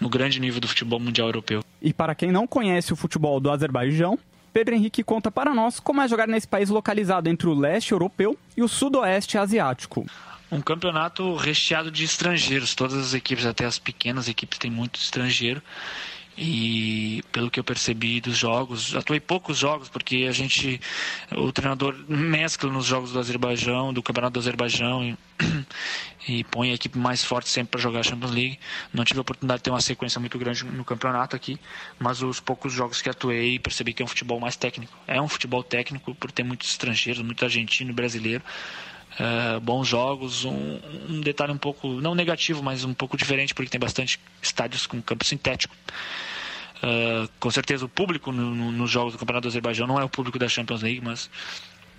no grande nível do futebol mundial europeu. E para quem não conhece o futebol do Azerbaijão, Pedro Henrique conta para nós como é jogar nesse país localizado entre o leste europeu e o sudoeste asiático. Um campeonato recheado de estrangeiros. Todas as equipes, até as pequenas equipes, têm muito estrangeiro. E pelo que eu percebi dos jogos, atuei poucos jogos porque a gente, o treinador mescla nos jogos do Azerbaijão, do Campeonato do Azerbaijão e, *clears throat* e põe a equipe mais forte sempre para jogar a Champions League. Não tive a oportunidade de ter uma sequência muito grande no campeonato aqui, mas os poucos jogos que atuei percebi que é um futebol mais técnico. É um futebol técnico por ter muitos estrangeiros, muito argentino, brasileiro. Uh, bons jogos, um, um, detalhe um pouco, não negativo, mas um pouco diferente, porque tem bastante estádios com campo sintético. Uh, com certeza o público nos no, no jogos do Campeonato do Azerbaijão não é o público da Champions League, mas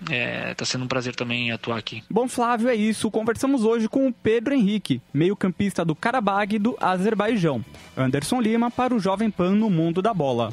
está é, tá sendo um prazer também atuar aqui. Bom, Flávio, é isso. Conversamos hoje com o Pedro Henrique, meio-campista do Karabag do Azerbaijão. Anderson Lima para o Jovem Pan no Mundo da Bola.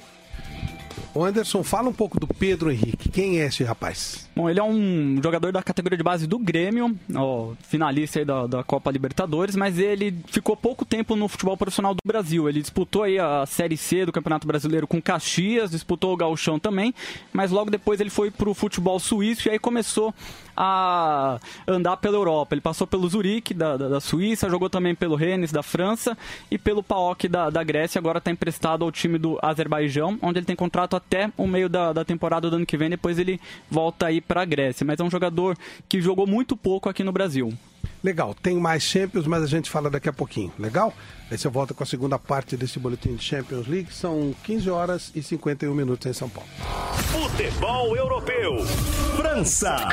Ô Anderson, fala um pouco do Pedro Henrique. Quem é esse rapaz? Bom, ele é um jogador da categoria de base do Grêmio, ó, finalista aí da, da Copa Libertadores, mas ele ficou pouco tempo no futebol profissional do Brasil. Ele disputou aí a Série C do Campeonato Brasileiro com Caxias, disputou o Gauchão também, mas logo depois ele foi pro futebol suíço e aí começou a andar pela Europa. Ele passou pelo Zurique, da, da, da Suíça, jogou também pelo Rennes, da França, e pelo PAOK, da, da Grécia. Agora está emprestado ao time do Azerbaijão, onde ele tem contrato até o meio da, da temporada do ano que vem. Depois ele volta aí para a Grécia. Mas é um jogador que jogou muito pouco aqui no Brasil. Legal, tem mais Champions, mas a gente fala daqui a pouquinho. Legal? Aí você volta com a segunda parte desse boletim de Champions League. São 15 horas e 51 minutos em São Paulo. Futebol Europeu. França.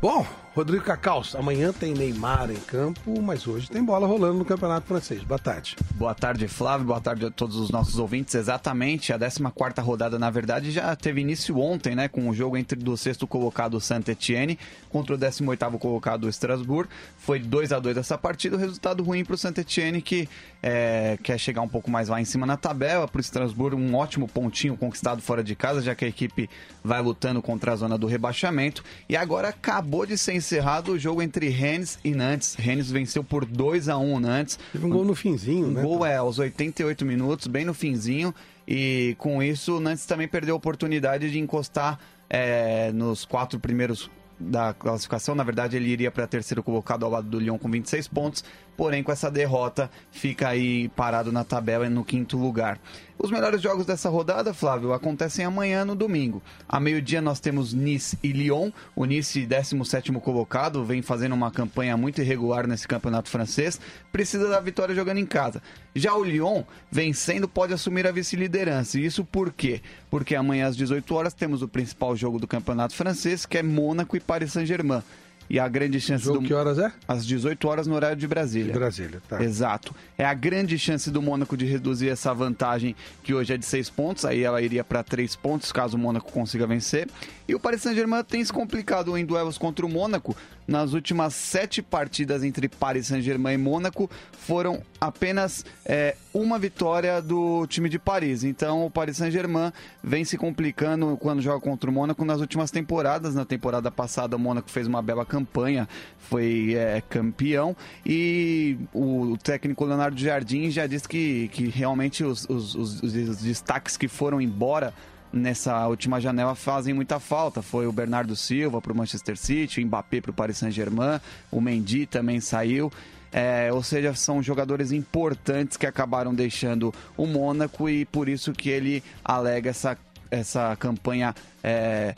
Bom, Rodrigo Cacaus, amanhã tem Neymar em campo, mas hoje tem bola rolando no Campeonato Francês. Boa tarde. Boa tarde, Flávio. Boa tarde a todos os nossos ouvintes. Exatamente, a 14 rodada, na verdade, já teve início ontem, né? Com o jogo entre do sexto colocado Saint-Etienne contra o 18 colocado Strasbourg. Foi 2 a 2 essa partida, o resultado ruim para o Saint-Etienne, que é, quer chegar um pouco mais lá em cima na tabela. Para o Strasbourg, um ótimo pontinho conquistado fora de casa, já que a equipe vai lutando contra a zona do rebaixamento. E agora acabou de ser encerrado o jogo entre Rennes e Nantes. Rennes venceu por 2 a 1 o Nantes. Teve um gol no finzinho, um né? gol é aos 88 minutos, bem no finzinho. E com isso, o Nantes também perdeu a oportunidade de encostar é, nos quatro primeiros da classificação. Na verdade, ele iria para terceiro colocado ao lado do Lyon com 26 pontos. Porém, com essa derrota, fica aí parado na tabela no quinto lugar. Os melhores jogos dessa rodada, Flávio, acontecem amanhã no domingo. A meio-dia nós temos Nice e Lyon. O Nice, 17 colocado, vem fazendo uma campanha muito irregular nesse campeonato francês. Precisa da vitória jogando em casa. Já o Lyon, vencendo, pode assumir a vice-liderança. E isso por quê? Porque amanhã às 18 horas temos o principal jogo do campeonato francês, que é Mônaco e Paris Saint-Germain. E a grande chance jogo do. que horas é? Às 18 horas no horário de Brasília. De Brasília, tá. Exato. É a grande chance do Mônaco de reduzir essa vantagem, que hoje é de 6 pontos. Aí ela iria para 3 pontos, caso o Mônaco consiga vencer. E o Paris Saint-Germain tem se complicado em duelos contra o Mônaco. Nas últimas sete partidas entre Paris Saint-Germain e Mônaco, foram apenas é, uma vitória do time de Paris. Então o Paris Saint-Germain vem se complicando quando joga contra o Mônaco nas últimas temporadas. Na temporada passada, o Mônaco fez uma bela campanha, foi é, campeão. E o técnico Leonardo Jardim já disse que, que realmente os, os, os, os destaques que foram embora nessa última janela fazem muita falta. Foi o Bernardo Silva para o Manchester City, o Mbappé para o Paris Saint-Germain, o Mendy também saiu. É, ou seja, são jogadores importantes que acabaram deixando o Mônaco e por isso que ele alega essa, essa campanha é,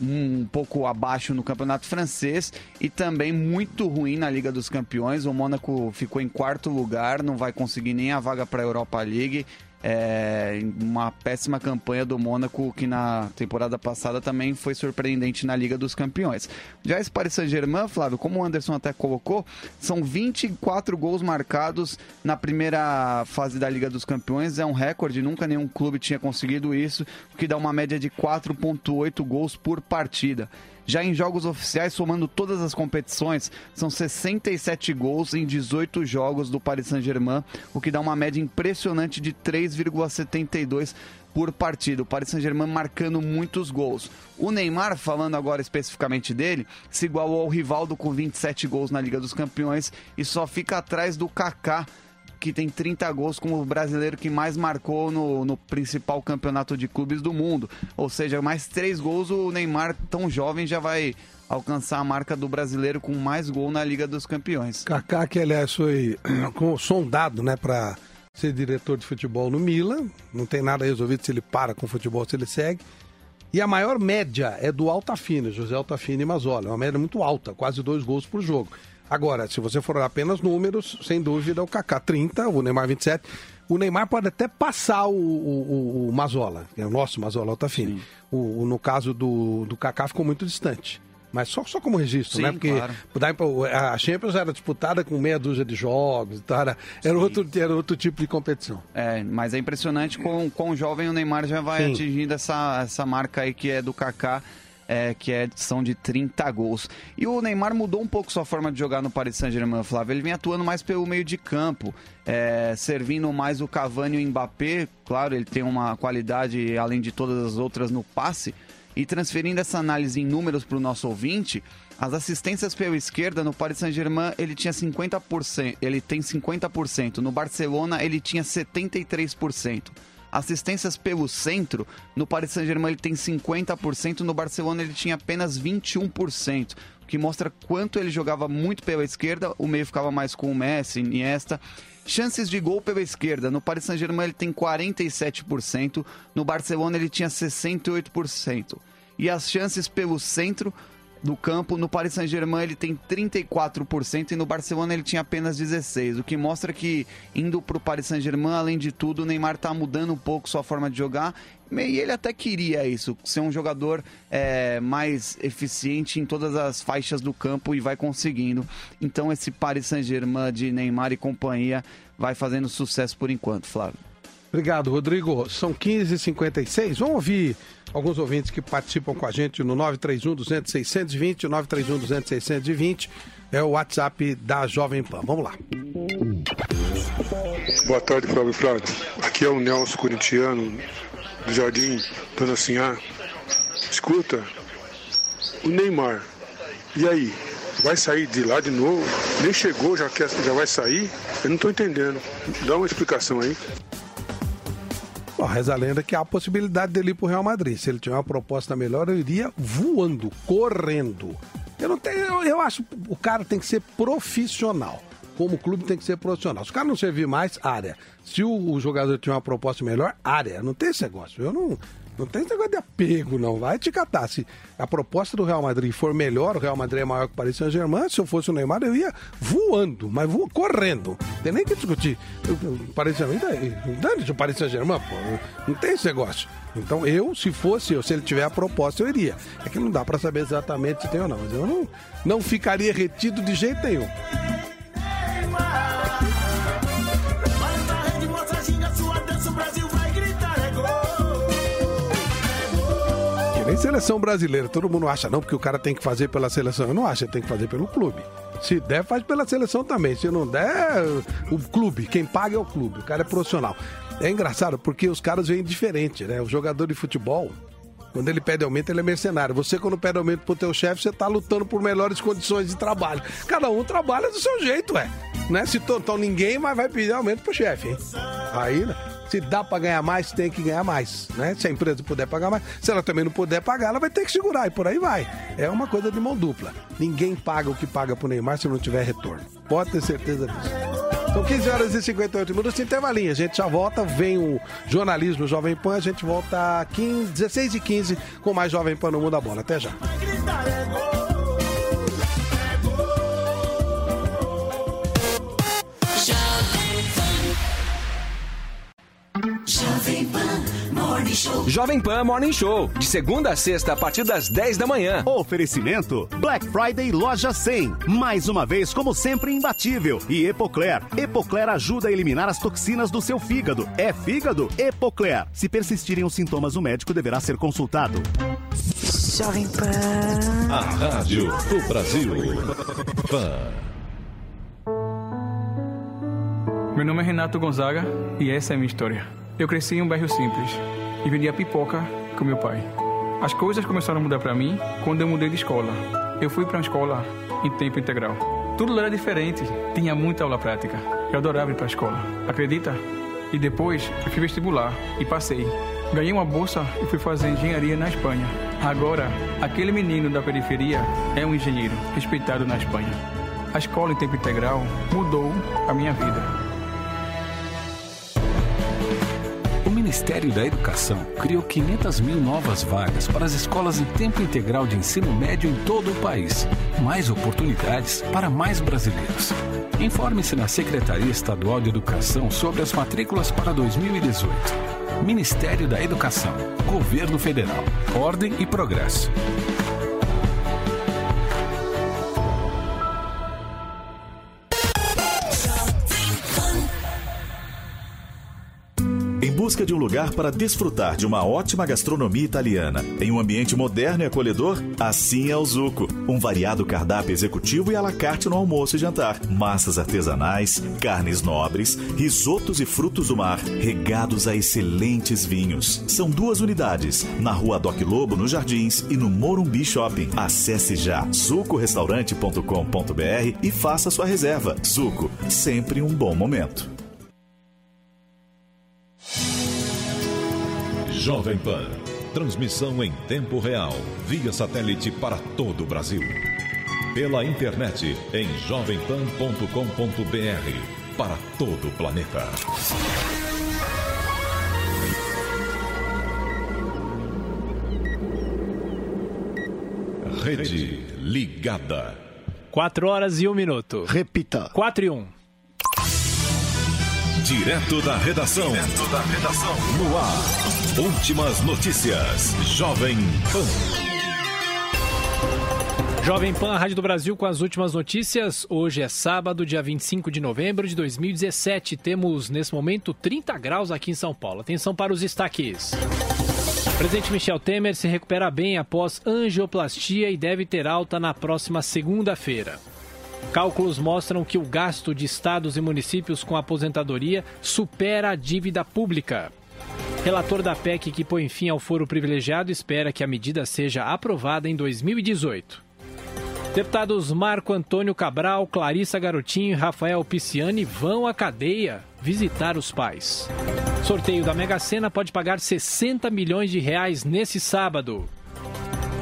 um pouco abaixo no campeonato francês e também muito ruim na Liga dos Campeões. O Mônaco ficou em quarto lugar, não vai conseguir nem a vaga para a Europa League. É uma péssima campanha do Mônaco, que na temporada passada também foi surpreendente na Liga dos Campeões. Já esse Paris Saint-Germain, Flávio, como o Anderson até colocou, são 24 gols marcados na primeira fase da Liga dos Campeões. É um recorde, nunca nenhum clube tinha conseguido isso, o que dá uma média de 4,8 gols por partida. Já em jogos oficiais, somando todas as competições, são 67 gols em 18 jogos do Paris Saint-Germain, o que dá uma média impressionante de 3,72 por partida. O Paris Saint-Germain marcando muitos gols. O Neymar, falando agora especificamente dele, se igualou ao Rivaldo com 27 gols na Liga dos Campeões e só fica atrás do Kaká que tem 30 gols como o brasileiro que mais marcou no, no principal campeonato de clubes do mundo. Ou seja, mais três gols, o Neymar, tão jovem, já vai alcançar a marca do brasileiro com mais gol na Liga dos Campeões. Kaká, que aliás foi *clears throat* sondado, né, para ser diretor de futebol no Milan. Não tem nada resolvido se ele para com o futebol, se ele segue. E a maior média é do Altafine, José Altafine Mazola. É uma média muito alta, quase dois gols por jogo. Agora, se você for apenas números, sem dúvida, o Kaká 30, o Neymar 27. O Neymar pode até passar o, o, o Mazola, é o nosso Mazola Altafine. O, o, no caso do, do Kaká ficou muito distante. Mas só, só como registro, Sim, né? Porque claro. a Champions era disputada com meia dúzia de jogos, então era, era, outro, era outro tipo de competição. É, mas é impressionante com quão jovem o Neymar já vai Sim. atingindo essa, essa marca aí que é do Kaká. É, que é, são de 30 gols. E o Neymar mudou um pouco sua forma de jogar no Paris Saint-Germain, Flávio. Ele vem atuando mais pelo meio de campo, é, servindo mais o Cavani e o Mbappé. Claro, ele tem uma qualidade, além de todas as outras, no passe. E transferindo essa análise em números para o nosso ouvinte, as assistências pela esquerda no Paris Saint-Germain ele tinha 50%, ele tem 50%, no Barcelona ele tinha 73%. Assistências pelo centro, no Paris Saint-Germain ele tem 50%, no Barcelona ele tinha apenas 21%, o que mostra quanto ele jogava muito pela esquerda, o meio ficava mais com o Messi, Iniesta. Chances de gol pela esquerda, no Paris Saint-Germain ele tem 47%, no Barcelona ele tinha 68%. E as chances pelo centro do campo, no Paris Saint-Germain ele tem 34% e no Barcelona ele tinha apenas 16%, o que mostra que indo para o Paris Saint-Germain, além de tudo, o Neymar está mudando um pouco sua forma de jogar e ele até queria isso, ser um jogador é, mais eficiente em todas as faixas do campo e vai conseguindo. Então esse Paris Saint-Germain de Neymar e companhia vai fazendo sucesso por enquanto, Flávio. Obrigado, Rodrigo. São 15h56. Vamos ouvir alguns ouvintes que participam com a gente no 931 200 620, 931 200 620. É o WhatsApp da Jovem Pan. Vamos lá. Boa tarde, Flávio Flávio. Aqui é o Nelson Corintiano, do Jardim Dona Sinhá. Escuta, o Neymar, e aí? Vai sair de lá de novo? Nem chegou, já, quer, já vai sair? Eu não estou entendendo. Dá uma explicação aí. Bom, reza a lenda que há a possibilidade dele ir pro Real Madrid. Se ele tiver uma proposta melhor, eu iria voando, correndo. Eu não tenho, eu, eu acho que o cara tem que ser profissional. Como o clube tem que ser profissional. Se o cara não servir mais, área. Se o, o jogador tiver uma proposta melhor, área. Não tem esse negócio. Eu não, não tem esse negócio de apego, não. Vai te catar. Se a proposta do Real Madrid for melhor, o Real Madrid é maior que o Paris Saint-Germain, se eu fosse o Neymar, eu ia voando, mas voando, correndo. Não tem nem que discutir. O Paris Saint-Germain, dane o Paris Saint-Germain, pô. Não tem esse negócio. Então eu, se fosse eu, se ele tiver a proposta, eu iria. É que não dá para saber exatamente se tem ou não, mas eu não, não ficaria retido de jeito nenhum. Que nem seleção brasileira. Todo mundo acha, não, porque o cara tem que fazer pela seleção. Eu não acho, ele tem que fazer pelo clube. Se der, faz pela seleção também. Se não der, o clube. Quem paga é o clube. O cara é profissional. É engraçado porque os caras vêm diferente, né? O jogador de futebol, quando ele pede aumento, ele é mercenário. Você, quando pede aumento pro teu chefe, você tá lutando por melhores condições de trabalho. Cada um trabalha do seu jeito, é. Né? Se então ninguém mais vai pedir aumento pro chefe, hein? Aí, né? Se dá pra ganhar mais, tem que ganhar mais, né? Se a empresa puder pagar mais, se ela também não puder pagar, ela vai ter que segurar e por aí vai. É uma coisa de mão dupla. Ninguém paga o que paga pro Neymar se não tiver retorno. Pode ter certeza disso. São 15 horas e 58 minutos, intervalinho. A gente já volta, vem o jornalismo Jovem Pan, a gente volta 15, 16 e 15 com mais Jovem Pan no Mundo da Bola. Até já. Jovem Pan Morning Show. Jovem Pan Morning Show, de segunda a sexta a partir das 10 da manhã. Oferecimento Black Friday Loja 100. Mais uma vez, como sempre, imbatível. E Epocler. Epocler ajuda a eliminar as toxinas do seu fígado. É fígado? Epocler. Se persistirem os sintomas, o médico deverá ser consultado. Jovem Pan. A Rádio do Brasil. Pan. Meu nome é Renato Gonzaga e essa é a minha história. Eu cresci em um bairro simples e vendia pipoca com meu pai. As coisas começaram a mudar para mim quando eu mudei de escola. Eu fui para uma escola em tempo integral. Tudo era diferente, tinha muita aula prática. Eu adorava ir para a escola, acredita? E depois eu fiz vestibular e passei. Ganhei uma bolsa e fui fazer engenharia na Espanha. Agora, aquele menino da periferia é um engenheiro respeitado na Espanha. A escola em tempo integral mudou a minha vida. Ministério da Educação criou 500 mil novas vagas para as escolas em tempo integral de ensino médio em todo o país. Mais oportunidades para mais brasileiros. Informe-se na Secretaria Estadual de Educação sobre as matrículas para 2018. Ministério da Educação. Governo Federal. Ordem e progresso. Em busca de um lugar para desfrutar de uma ótima gastronomia italiana em um ambiente moderno e acolhedor? Assim é o Zuco. Um variado cardápio executivo e à la carte no almoço e jantar. Massas artesanais, carnes nobres, risotos e frutos do mar, regados a excelentes vinhos. São duas unidades, na rua Doc Lobo, nos Jardins, e no Morumbi Shopping. Acesse já zucorestaurante.com.br e faça sua reserva. Zuco, sempre um bom momento. Jovem Pan. Transmissão em tempo real, via satélite para todo o Brasil. Pela internet em jovempan.com.br. Para todo o planeta. Rede Ligada. 4 horas e 1 minuto. Repita. 4 e 1. Direto da redação. Direto da redação. No ar. Últimas notícias. Jovem Pan. Jovem Pan, Rádio do Brasil, com as últimas notícias. Hoje é sábado, dia 25 de novembro de 2017. Temos, nesse momento, 30 graus aqui em São Paulo. Atenção para os destaques. O presidente Michel Temer se recupera bem após angioplastia e deve ter alta na próxima segunda-feira. Cálculos mostram que o gasto de estados e municípios com aposentadoria supera a dívida pública. Relator da PEC que põe fim ao foro privilegiado espera que a medida seja aprovada em 2018. Deputados Marco Antônio Cabral, Clarissa Garotinho e Rafael Pisciani vão à cadeia visitar os pais. Sorteio da Mega Sena pode pagar 60 milhões de reais nesse sábado.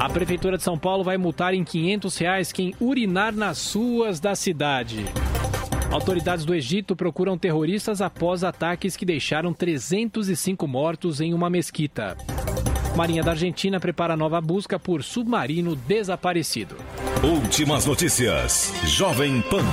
A Prefeitura de São Paulo vai multar em 500 reais quem urinar nas ruas da cidade. Autoridades do Egito procuram terroristas após ataques que deixaram 305 mortos em uma mesquita. Marinha da Argentina prepara nova busca por submarino desaparecido. Últimas notícias. Jovem Pan.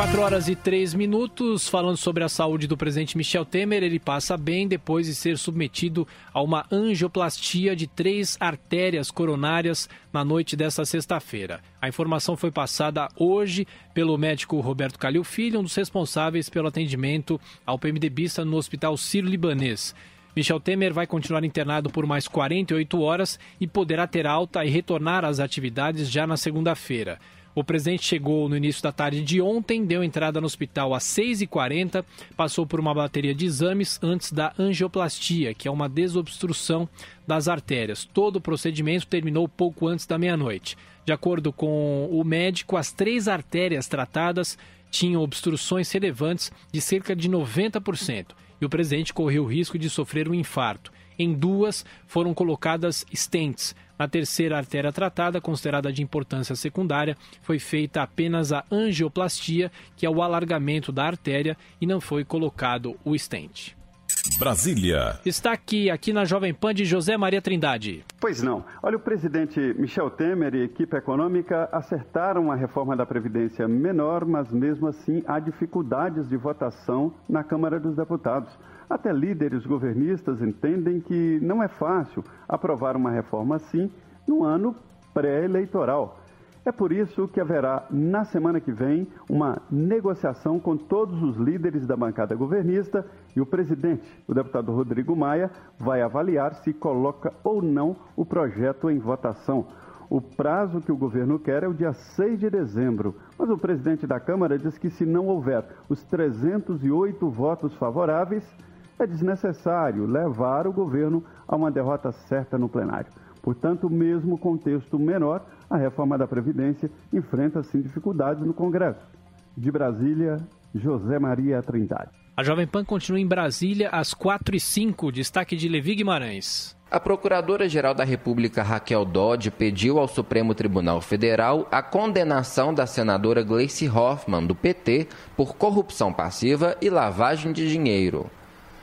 4 horas e 3 minutos, falando sobre a saúde do presidente Michel Temer. Ele passa bem depois de ser submetido a uma angioplastia de três artérias coronárias na noite desta sexta-feira. A informação foi passada hoje pelo médico Roberto Calil Filho, um dos responsáveis pelo atendimento ao PMDBista no Hospital Sírio-Libanês. Michel Temer vai continuar internado por mais 48 horas e poderá ter alta e retornar às atividades já na segunda-feira. O presidente chegou no início da tarde de ontem, deu entrada no hospital às 6h40, passou por uma bateria de exames antes da angioplastia, que é uma desobstrução das artérias. Todo o procedimento terminou pouco antes da meia-noite. De acordo com o médico, as três artérias tratadas tinham obstruções relevantes de cerca de 90% e o presidente correu o risco de sofrer um infarto. Em duas foram colocadas stents. Na terceira artéria tratada, considerada de importância secundária, foi feita apenas a angioplastia, que é o alargamento da artéria, e não foi colocado o stent. Brasília. Está aqui, aqui na Jovem Pan de José Maria Trindade. Pois não. Olha, o presidente Michel Temer e equipe econômica acertaram a reforma da Previdência menor, mas mesmo assim há dificuldades de votação na Câmara dos Deputados. Até líderes governistas entendem que não é fácil aprovar uma reforma assim no ano pré-eleitoral. É por isso que haverá, na semana que vem, uma negociação com todos os líderes da bancada governista e o presidente, o deputado Rodrigo Maia, vai avaliar se coloca ou não o projeto em votação. O prazo que o governo quer é o dia 6 de dezembro, mas o presidente da Câmara diz que se não houver os 308 votos favoráveis, é desnecessário levar o governo a uma derrota certa no plenário. Portanto, mesmo contexto menor, a reforma da Previdência enfrenta sim dificuldades no Congresso. De Brasília, José Maria Trindade. A Jovem Pan continua em Brasília às 4 e 05 destaque de Levi Guimarães. A Procuradora-Geral da República Raquel Dodge pediu ao Supremo Tribunal Federal a condenação da senadora Gleice Hoffmann, do PT, por corrupção passiva e lavagem de dinheiro.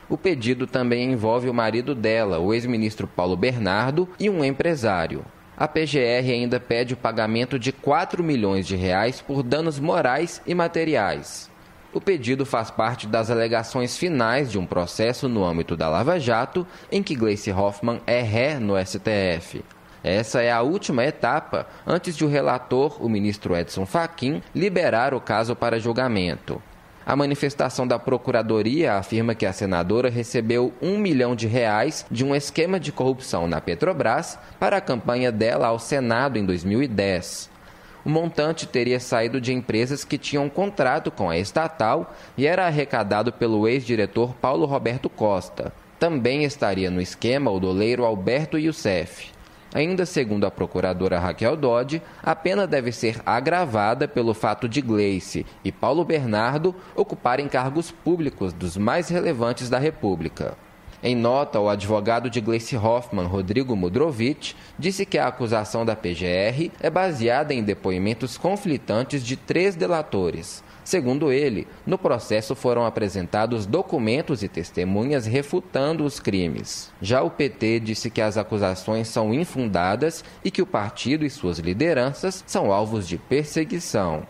O pedido também envolve o marido dela, o ex-ministro Paulo Bernardo, e um empresário. A PGR ainda pede o pagamento de 4 milhões de reais por danos morais e materiais. O pedido faz parte das alegações finais de um processo no âmbito da Lava Jato, em que Gleice Hoffmann é ré no STF. Essa é a última etapa antes de o relator, o ministro Edson Fachin, liberar o caso para julgamento. A manifestação da Procuradoria afirma que a senadora recebeu um milhão de reais de um esquema de corrupção na Petrobras para a campanha dela ao Senado em 2010. O montante teria saído de empresas que tinham contrato com a estatal e era arrecadado pelo ex-diretor Paulo Roberto Costa. Também estaria no esquema o doleiro Alberto Youssef. Ainda segundo a procuradora Raquel Dodge, a pena deve ser agravada pelo fato de Gleice e Paulo Bernardo ocuparem cargos públicos dos mais relevantes da República. Em nota, o advogado de Gleice Hoffmann, Rodrigo Mudrovich, disse que a acusação da PGR é baseada em depoimentos conflitantes de três delatores. Segundo ele, no processo foram apresentados documentos e testemunhas refutando os crimes. Já o PT disse que as acusações são infundadas e que o partido e suas lideranças são alvos de perseguição.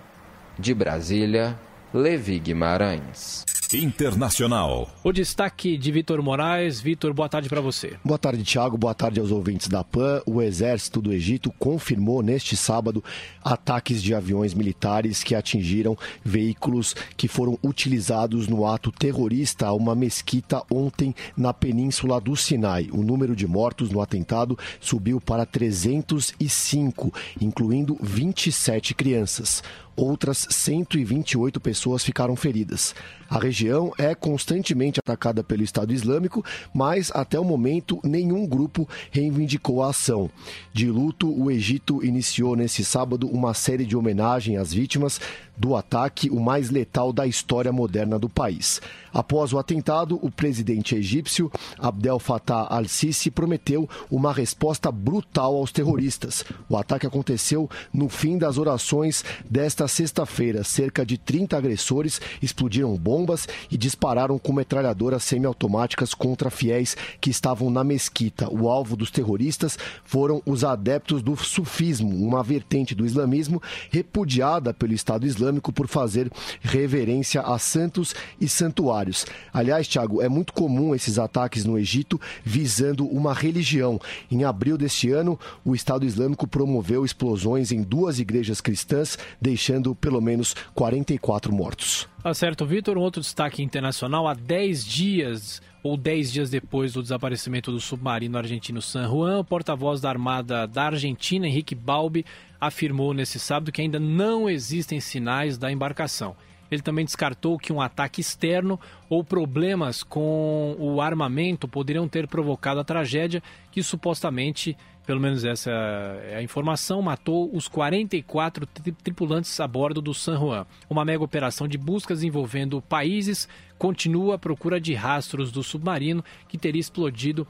De Brasília, Levi Guimarães. Internacional. O destaque de Vitor Moraes. Vitor, boa tarde para você. Boa tarde, Tiago. Boa tarde aos ouvintes da PAN. O exército do Egito confirmou neste sábado ataques de aviões militares que atingiram veículos que foram utilizados no ato terrorista a uma mesquita ontem na península do Sinai. O número de mortos no atentado subiu para 305, incluindo 27 crianças outras 128 pessoas ficaram feridas. A região é constantemente atacada pelo Estado Islâmico, mas até o momento nenhum grupo reivindicou a ação. De luto, o Egito iniciou nesse sábado uma série de homenagem às vítimas do ataque, o mais letal da história moderna do país. Após o atentado, o presidente egípcio Abdel Fattah al-Sisi prometeu uma resposta brutal aos terroristas. O ataque aconteceu no fim das orações desta sexta-feira. Cerca de 30 agressores explodiram bombas e dispararam com metralhadoras semiautomáticas contra fiéis que estavam na mesquita. O alvo dos terroristas foram os adeptos do sufismo, uma vertente do islamismo repudiada pelo Estado Islâmico por fazer reverência a santos e santuários. Aliás, Tiago, é muito comum esses ataques no Egito visando uma religião. Em abril deste ano, o Estado Islâmico promoveu explosões em duas igrejas cristãs, deixando pelo menos 44 mortos. Tá certo, Vitor. Um outro destaque internacional: há 10 dias ou 10 dias depois do desaparecimento do submarino argentino San Juan, o porta-voz da Armada da Argentina, Henrique Balbi, afirmou nesse sábado que ainda não existem sinais da embarcação. Ele também descartou que um ataque externo ou problemas com o armamento poderiam ter provocado a tragédia que supostamente, pelo menos essa é a informação, matou os 44 tri tripulantes a bordo do San Juan. Uma mega operação de buscas envolvendo países continua a procura de rastros do submarino que teria explodido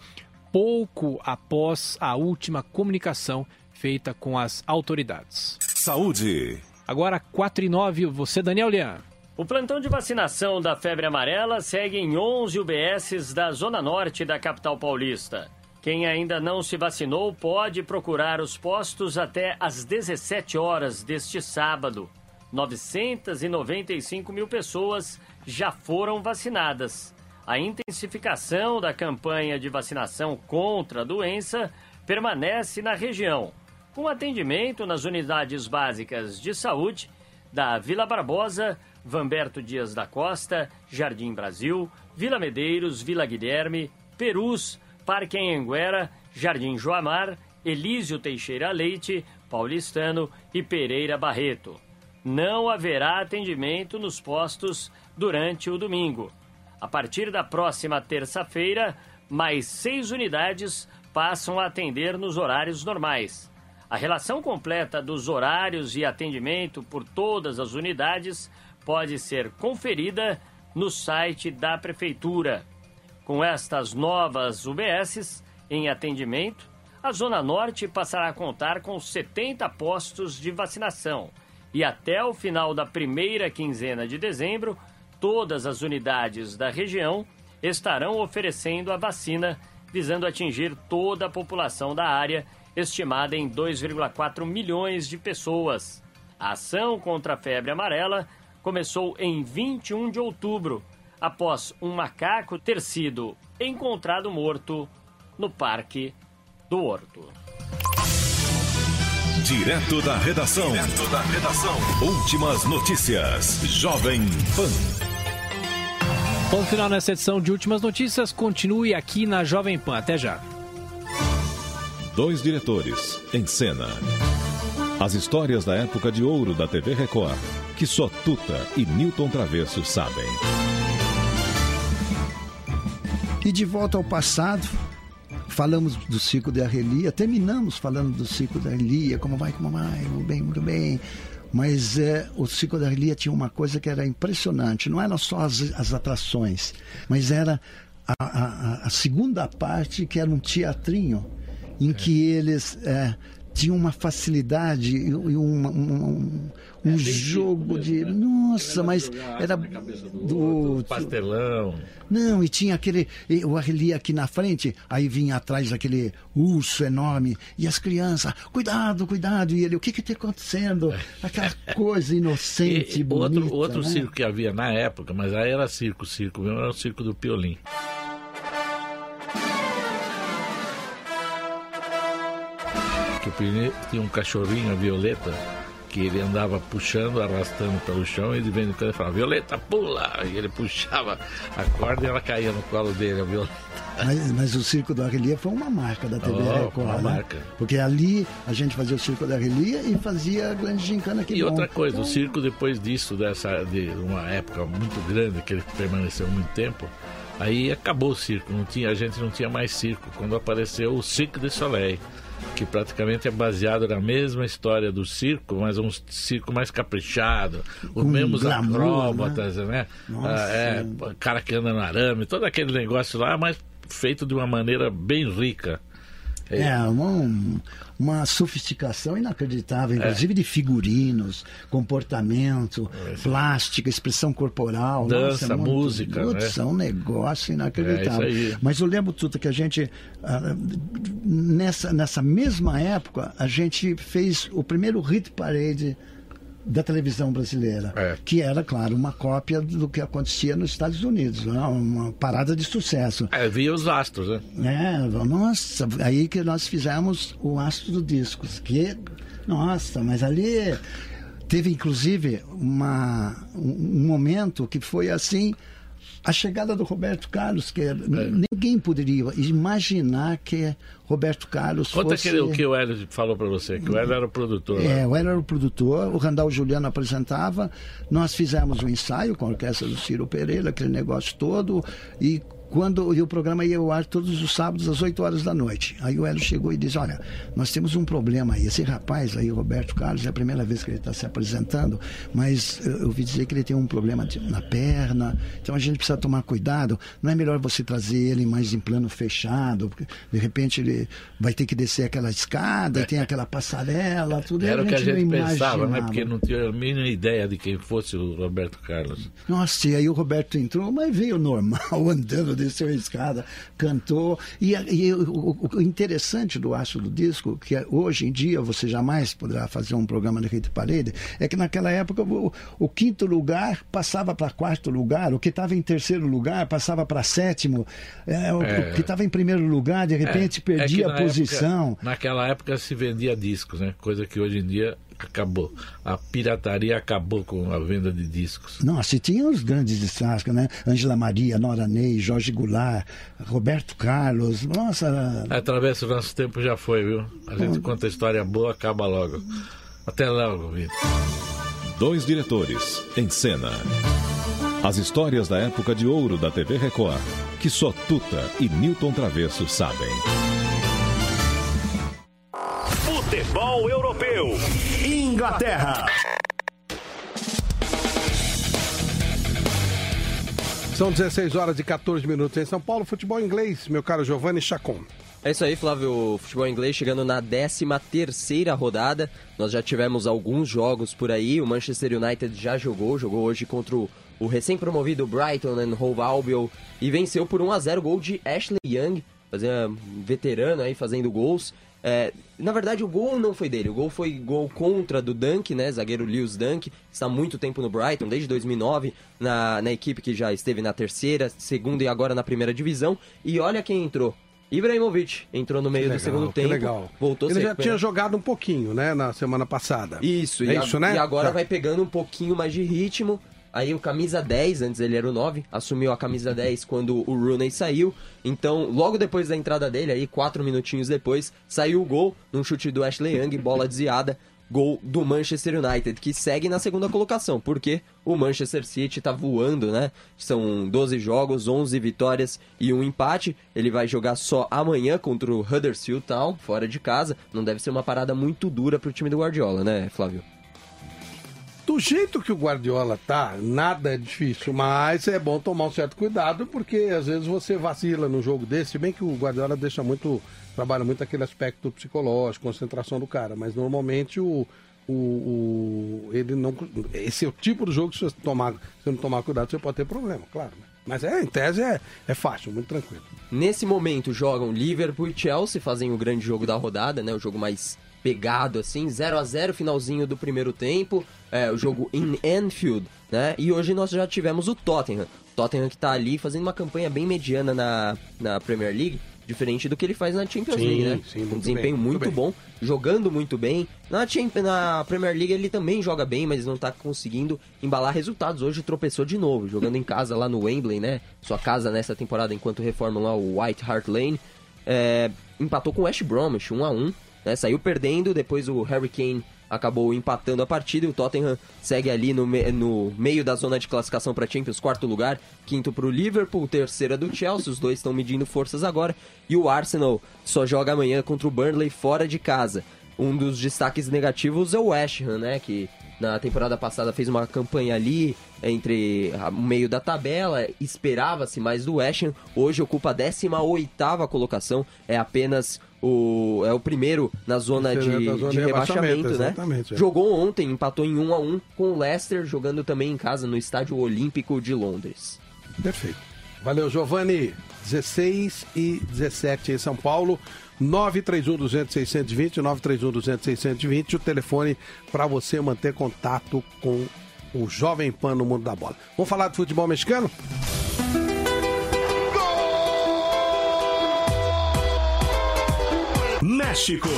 pouco após a última comunicação feita com as autoridades. Saúde. Agora 4 e 9, você, Daniel Lian. O plantão de vacinação da febre amarela segue em 11 UBSs da Zona Norte da capital paulista. Quem ainda não se vacinou pode procurar os postos até às 17 horas deste sábado. 995 mil pessoas já foram vacinadas. A intensificação da campanha de vacinação contra a doença permanece na região, com atendimento nas unidades básicas de saúde da Vila Barbosa, Vamberto Dias da Costa, Jardim Brasil, Vila Medeiros, Vila Guilherme, Perus, Parque Anhanguera, Jardim Joamar, Elísio Teixeira Leite, Paulistano e Pereira Barreto. Não haverá atendimento nos postos durante o domingo. A partir da próxima terça-feira, mais seis unidades passam a atender nos horários normais. A relação completa dos horários e atendimento por todas as unidades pode ser conferida no site da Prefeitura. Com estas novas UBSs em atendimento, a Zona Norte passará a contar com 70 postos de vacinação e até o final da primeira quinzena de dezembro, todas as unidades da região estarão oferecendo a vacina, visando atingir toda a população da área estimada em 2,4 milhões de pessoas. A ação contra a febre amarela começou em 21 de outubro, após um macaco ter sido encontrado morto no Parque do Horto. Direto da redação. Direto da redação. Últimas notícias. Jovem Pan. Ponto final nessa edição de Últimas Notícias. Continue aqui na Jovem Pan. Até já. Dois diretores em cena. As histórias da época de ouro da TV Record, que só Tuta e Newton Travesso sabem. E de volta ao passado, falamos do ciclo de Arrelia, terminamos falando do ciclo da Arrelia, como vai, como vai, muito bem, muito bem. Mas é, o ciclo da Arrelia tinha uma coisa que era impressionante, não eram só as, as atrações, mas era a, a, a segunda parte, que era um teatrinho, em que eles é, tinham uma facilidade e um, um, um jogo de. Nossa, mas era do. Pastelão. Não, e tinha aquele. e O Arrelia aqui na frente, aí vinha atrás aquele urso enorme, e as crianças, cuidado, cuidado, e ele, o que que está acontecendo? Aquela coisa inocente, E bonita. outro outro né? circo que havia na época, mas aí era circo, circo mesmo, era o circo do Piolim. Que o tinha um cachorrinho, a Violeta, que ele andava puxando, arrastando pelo chão, e de vez em quando ele falava, Violeta, pula! E ele puxava a corda e ela caía no colo dele, a Violeta. Mas, mas o Circo da Arrelia foi uma marca da TV Oh, Record. uma né? marca. Porque ali a gente fazia o Circo da Arrelia e fazia a grande gincana que E bom. outra coisa, o circo depois disso, dessa, de uma época muito grande, que ele permaneceu muito tempo, aí acabou o circo, não tinha, a gente não tinha mais circo. Quando apareceu o Cirque du Soleil, que praticamente é baseado na mesma história do circo, mas um circo mais caprichado, os Com mesmos glamour, acróbatas, né? Nossa. Ah, é, cara que anda no arame, todo aquele negócio lá, mas feito de uma maneira bem rica. É, uma, uma sofisticação inacreditável, É. inclusive de figurinos, comportamento, plástica, expressão corporal. Dança, Nossa, é muito- música, Putz, né? É um negócio inacreditável. É. Mas eu lembro, Tuta, que a gente, ah, nessa, nessa mesma época, a gente fez o primeiro hit parade da televisão brasileira, É. que era, claro, uma cópia do que acontecia nos Estados Unidos, né? uma parada de sucesso. É, via os astros, né? É, nossa, aí que nós fizemos o Astro do Discos, que, nossa, mas ali teve inclusive uma, um um momento que foi assim, a chegada do Roberto Carlos, que n- ninguém poderia imaginar que Roberto Carlos Conta fosse... aquele, o que o Hélio falou pra você, que o Hélio era o produtor. né? É, o Hélio era o produtor, o Randall Juliano apresentava, nós fizemos um ensaio com a orquestra do Ciro Pereira, aquele negócio todo, e quando e o programa ia ao ar todos os sábados às 8 horas da noite. Aí o Hélio chegou e disse: Olha, nós temos um problema aí. Esse rapaz aí, Roberto Carlos, é a primeira vez que ele está se apresentando, mas eu eu ouvi dizer que ele tem um problema na perna, então a gente precisa tomar cuidado. Não é melhor você trazer ele mais em plano fechado, porque de repente ele vai ter que descer aquela escada e tem aquela passarela, tudo Era o que a gente pensava, né? Porque não tinha a mínima ideia de quem fosse o Roberto Carlos. Nossa, e aí o Roberto entrou, mas veio normal, *laughs* andando, desceu a escada, cantou. E, e o, o- interessante do Aço do Disco, que é- hoje em dia você jamais poderá fazer um programa de Rede Parede, é que naquela época o, o quinto lugar passava para quarto lugar, o que estava em terceiro lugar passava para sétimo, é, o, É. o que estava em primeiro lugar, de repente É, é perdia a posição. época- naquela época se vendia discos, né? Coisa que hoje em dia acabou. A pirataria acabou com a venda de discos. Nossa, e tinha os grandes destaques, né? Ângela Maria, Nora Ney, Jorge Goulart, Roberto Carlos. Nossa, Através do nosso tempo já foi, viu? A gente conta a história boa, acaba logo. Até logo, Vitor. Dois diretores em cena. As histórias da época de ouro da TV Record, que só Tuta e Newton Travesso sabem. Futebol europeu. Inglaterra. São 16 horas e 14 minutos em São Paulo. Futebol inglês, meu caro Giovanni Chacon. É isso aí, Flávio. Futebol inglês chegando na 13 terceira rodada. Nós já tivemos alguns jogos por aí. O Manchester United já jogou, jogou hoje contra o, o recém-promovido Brighton and Hove Albion e venceu por 1 a 0 gol de Ashley Young, fazendo, veterano aí fazendo gols. É, na verdade, o gol não foi dele. O gol foi gol contra do Dunk, né? Zagueiro Lewis Dunk. Está há muito tempo no Brighton, desde 2009, na, na equipe que já esteve na terceira, segunda e agora na primeira divisão. E olha quem entrou. Ibrahimovic entrou no meio Que do legal, segundo tempo. legal. Voltou Ele já tinha jogado um pouquinho, né, na semana passada. Isso, é e, a- isso, né? e agora Tá. vai pegando um pouquinho mais de ritmo. Aí o camisa 10, antes ele era o 9, assumiu a camisa 10 quando o Rooney saiu. Então, logo depois da entrada dele, aí quatro minutinhos depois, saiu o gol num chute do Ashley Young, bola desviada. Gol do Manchester United, que segue na segunda colocação, porque o Manchester City tá voando, né? São 12 jogos, 11 vitórias e um empate. Ele vai jogar só amanhã contra o Huddersfield Town, fora de casa. Não deve ser uma parada muito dura pro time do Guardiola, né, Flávio? Jeito que o Guardiola tá, nada é difícil, mas é bom tomar um certo cuidado, porque às vezes você vacila num jogo desse, se bem que o Guardiola deixa muito, trabalha muito aquele aspecto psicológico, concentração do cara, mas normalmente o, o, o ele não, esse é o tipo de jogo que se você, tomar, se não tomar cuidado, você pode ter problema, claro. né? Mas é, em tese é, é fácil, muito tranquilo. Nesse momento jogam Liverpool e Chelsea, fazem o grande jogo da rodada, né? O jogo mais pegado assim, 0 a 0 finalzinho do primeiro tempo, é, o jogo em Anfield, né? E hoje nós já tivemos o Tottenham. Tottenham que tá ali fazendo uma campanha bem mediana na, na Premier League, diferente do que ele faz na Champions Sim, League, né? sim, um desempenho bem, muito muito, bom, jogando muito bem. Na, Champions, na Premier League ele também joga bem, mas não tá conseguindo embalar resultados. Hoje tropeçou de novo, jogando em casa lá no Wembley, né? Sua casa nessa temporada enquanto reformam lá o White Hart Lane. É, empatou com o West Bromwich, 1 a 1 né? Saiu perdendo, depois o Harry Kane acabou empatando a partida e o Tottenham segue ali no, me- no meio da zona de classificação para Champions, quarto lugar, quinto para o Liverpool, terceira do Chelsea, os dois estão medindo forças agora, e o Arsenal só joga amanhã contra o Burnley fora de casa. Um dos destaques negativos é o West Ham, né, que na temporada passada fez uma campanha ali entre a- o meio da tabela, esperava-se mais do West Ham, hoje ocupa a 18ª colocação, é apenas o é o primeiro na zona de, zona de de rebaixamento, rebaixamento, né? é. Jogou ontem, empatou em 1 a 1 com o Leicester, jogando também em casa no Estádio Olímpico de Londres. Perfeito. Valeu, Giovanni. 16 e 17 em São Paulo. 931 200 620, 931 200 620, o telefone para você manter contato com o Jovem Pan no mundo da bola. Vamos falar de futebol mexicano? México.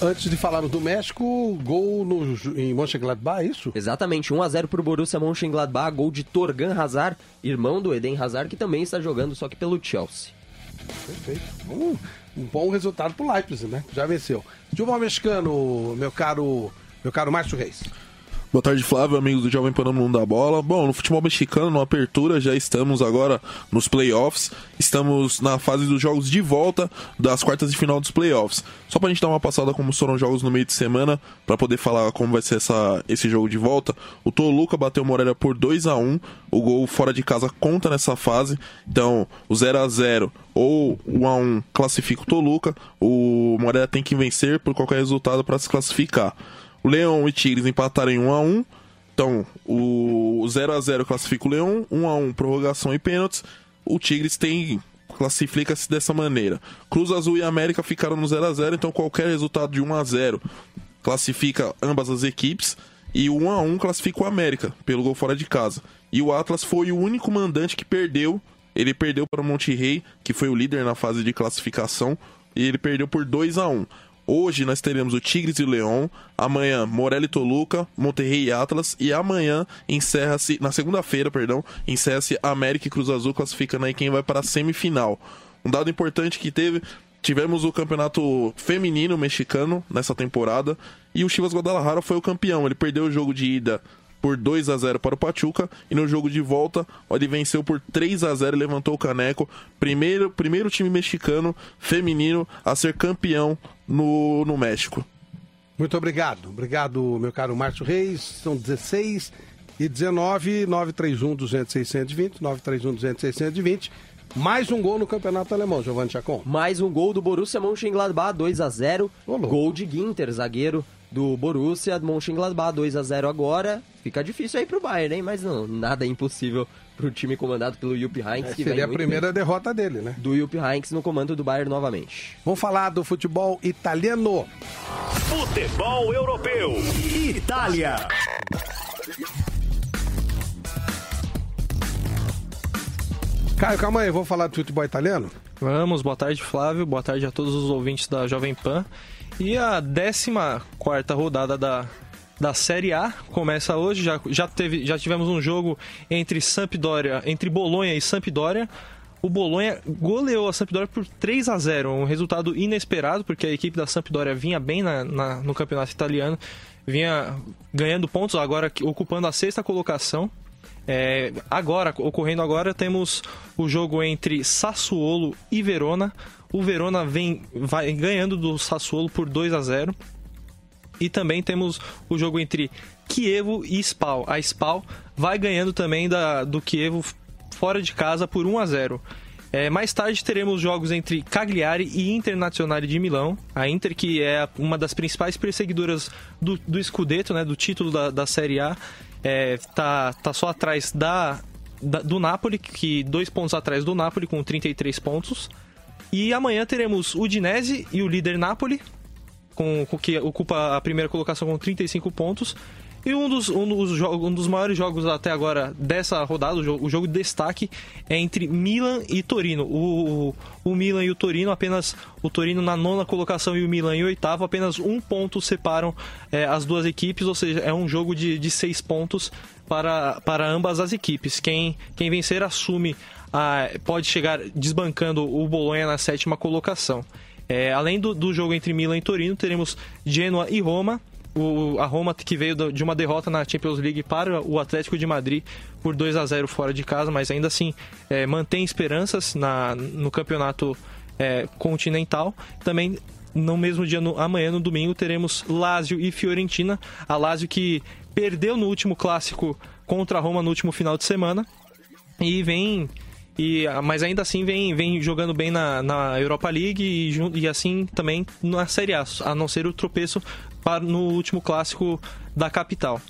Antes de falarmos do México, gol no, em Mönchengladbach, é isso? Exatamente, 1 a 0 pro Borussia Mönchengladbach, gol de Torgan Hazard, irmão do Eden Hazard, que também está jogando, só que pelo Chelsea. Perfeito. Um, um bom resultado pro Leipzig, né? Já venceu. Futebol mexicano, meu caro, meu caro Márcio Reis. Boa tarde, Flávio, amigos do Jovem Pan Mundo da Bola. Bom, no futebol mexicano, no Apertura, já estamos agora nos playoffs. Estamos na fase dos jogos de volta das quartas de final dos playoffs. Só pra gente dar uma passada como foram os jogos no meio de semana, pra poder falar como vai ser essa, esse jogo de volta. O Toluca bateu o Moreira por 2 a 1 O gol fora de casa conta nessa fase. Então, o 0 a 0 ou o 1 a 1 classifica o Toluca. O Moreira tem que vencer por qualquer resultado para se classificar. Leão e Tigres empataram em 1 a 1 Então, o 0 a 0 classifica o Leão, 1 a 1 prorrogação e pênaltis. O Tigres tem classifica-se dessa maneira. Cruz Azul e América ficaram no 0 a 0 então qualquer resultado de 1 a 0 classifica ambas as equipes e o 1 a 1 classifica o América pelo gol fora de casa. E o Atlas foi o único mandante que perdeu. Ele perdeu para o Monterrey, que foi o líder na fase de classificação, e ele perdeu por 2 a 1. Hoje nós teremos o Tigres e o Leão, amanhã Morelli e Toluca, Monterrey e Atlas e amanhã encerra-se, na segunda-feira, perdão, encerra-se América e Cruz Azul classificando aí quem vai para a semifinal. Um dado importante que teve, tivemos o campeonato feminino mexicano nessa temporada e o Chivas Guadalajara foi o campeão. Ele perdeu o jogo de ida por 2 a 0 para o Pachuca e no jogo de volta ele venceu por 3 a 0 e levantou o caneco. Primeiro, primeiro time mexicano feminino a ser campeão no, no México. Muito obrigado. Obrigado, meu caro Márcio Reis. São 16 e 19, 931 200 620, 931 200 620. Mais um gol no Campeonato Alemão, Giovanni Chacon. Mais um gol do Borussia Mönchengladbach, 2 a 0 Gol de Ginter, zagueiro do Borussia Mönchengladbach, 2 a 0 agora. Fica difícil aí pro Bayern, hein? Mas não, nada é impossível pro time comandado pelo Jupp Heynckes. É, que seria a primeira bem. derrota dele, né? Do Jupp Heynckes no comando do Bayern novamente. Vamos falar do futebol italiano. Futebol europeu. Itália. Caio, calma aí, vamos falar do futebol italiano? Vamos, boa tarde Flávio, boa tarde a todos os ouvintes da Jovem Pan. E a 14 rodada da da Série A começa hoje. Já, já, teve, já tivemos um jogo entre Sampdoria, entre Bolonha e Sampdoria. O Bolonha goleou a Sampdoria por 3 a 0 um resultado inesperado, porque a equipe da Sampdoria vinha bem na, na, no campeonato italiano, vinha ganhando pontos, agora ocupando a sexta colocação. É, agora, ocorrendo agora, temos o jogo entre Sassuolo e Verona. O Verona vem vai ganhando do Sassuolo por 2 a 0 e também temos o jogo entre Kievo e Spal. A Spal vai ganhando também da, do Kievo fora de casa por 1 a 0. É, mais tarde teremos jogos entre Cagliari e Internazionale de Milão. A Inter, que é uma das principais perseguidoras do, do Scudetto, né, do título da, da Série A, é, tá, tá só atrás da, da, do Napoli, que dois pontos atrás do Napoli, com 33 pontos. E amanhã teremos o Udinese e o líder Napoli, com, com que ocupa a primeira colocação com 35 pontos. E um dos, um dos, um dos maiores jogos até agora dessa rodada, o jogo, o jogo de destaque, é entre Milan e Torino. O, o, Milan e o Torino, apenas o Torino na nona colocação e o Milan em oitavo, apenas um ponto separam é, as duas equipes, ou seja, é um jogo de, de seis pontos para, para ambas as equipes. Quem, quem vencer assume, pode chegar desbancando o Bolonha na sétima colocação. É, além do, do jogo entre Milan e Torino, teremos Genoa e Roma. O, a Roma que veio de uma derrota na Champions League para o Atlético de Madrid por 2 a 0 fora de casa, mas ainda assim é, mantém esperanças na, no campeonato é, continental. Também no mesmo dia, no, amanhã, no domingo, teremos Lazio e Fiorentina. A Lazio que perdeu no último clássico contra a Roma no último final de semana e vem e, mas ainda assim vem, vem jogando bem na, na Europa League e, e assim também na Série A, a não ser o tropeço para, no último clássico da capital.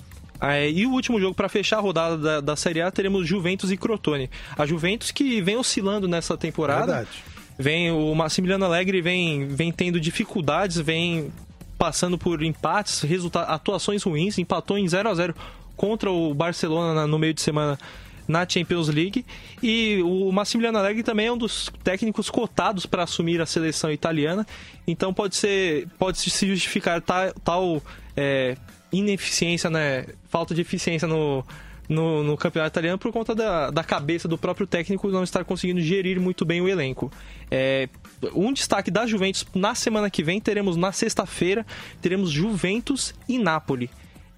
É, e o último jogo para fechar a rodada da, da, Série A teremos Juventus e Crotone. A Juventus que vem oscilando nessa temporada. Verdade. Vem o Massimiliano Alegre vem, vem tendo dificuldades, vem passando por empates, resulta atuações ruins, empatou em 0 a 0 contra o Barcelona no meio de semana na Champions League. E o Massimiliano Allegri também é um dos técnicos cotados para assumir a seleção italiana. Então pode ser, pode se justificar tal, tal é, ineficiência, né, falta de eficiência no, no, no, campeonato italiano por conta da, da cabeça do próprio técnico não estar conseguindo gerir muito bem o elenco. É, um destaque da Juventus na semana que vem teremos na sexta-feira teremos Juventus e Napoli.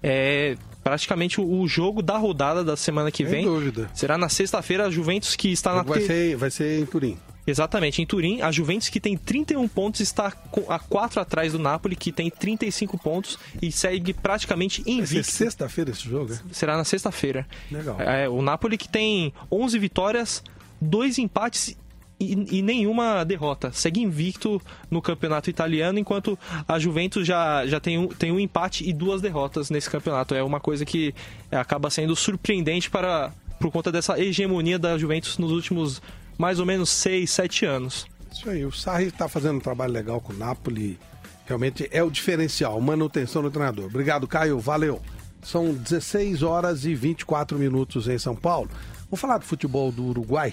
É, praticamente o jogo da rodada da semana que Sem vem. dúvida. Será na sexta-feira a Juventus que está na vai ser Vai ser em Turim. Exatamente, em Turim, a Juventus que tem 31 pontos está a 4 atrás do Napoli, que tem 35 pontos e segue praticamente invicto. Vai ser sexta-feira esse jogo? É? Será na sexta-feira. Legal. É, o Napoli que tem 11 vitórias, dois empates e, e, nenhuma derrota. Segue invicto no campeonato italiano, enquanto a Juventus já, já tem, um, tem um empate e duas derrotas nesse campeonato. É uma coisa que acaba sendo surpreendente para, por conta dessa hegemonia da Juventus nos últimos mais ou menos 6, 7 anos. Isso aí, o Sarri está fazendo um trabalho legal com o Napoli. Realmente é o diferencial, manutenção do treinador. Obrigado, Caio, valeu. São 16 horas e 24 minutos em São Paulo. Vamos falar do futebol do Uruguai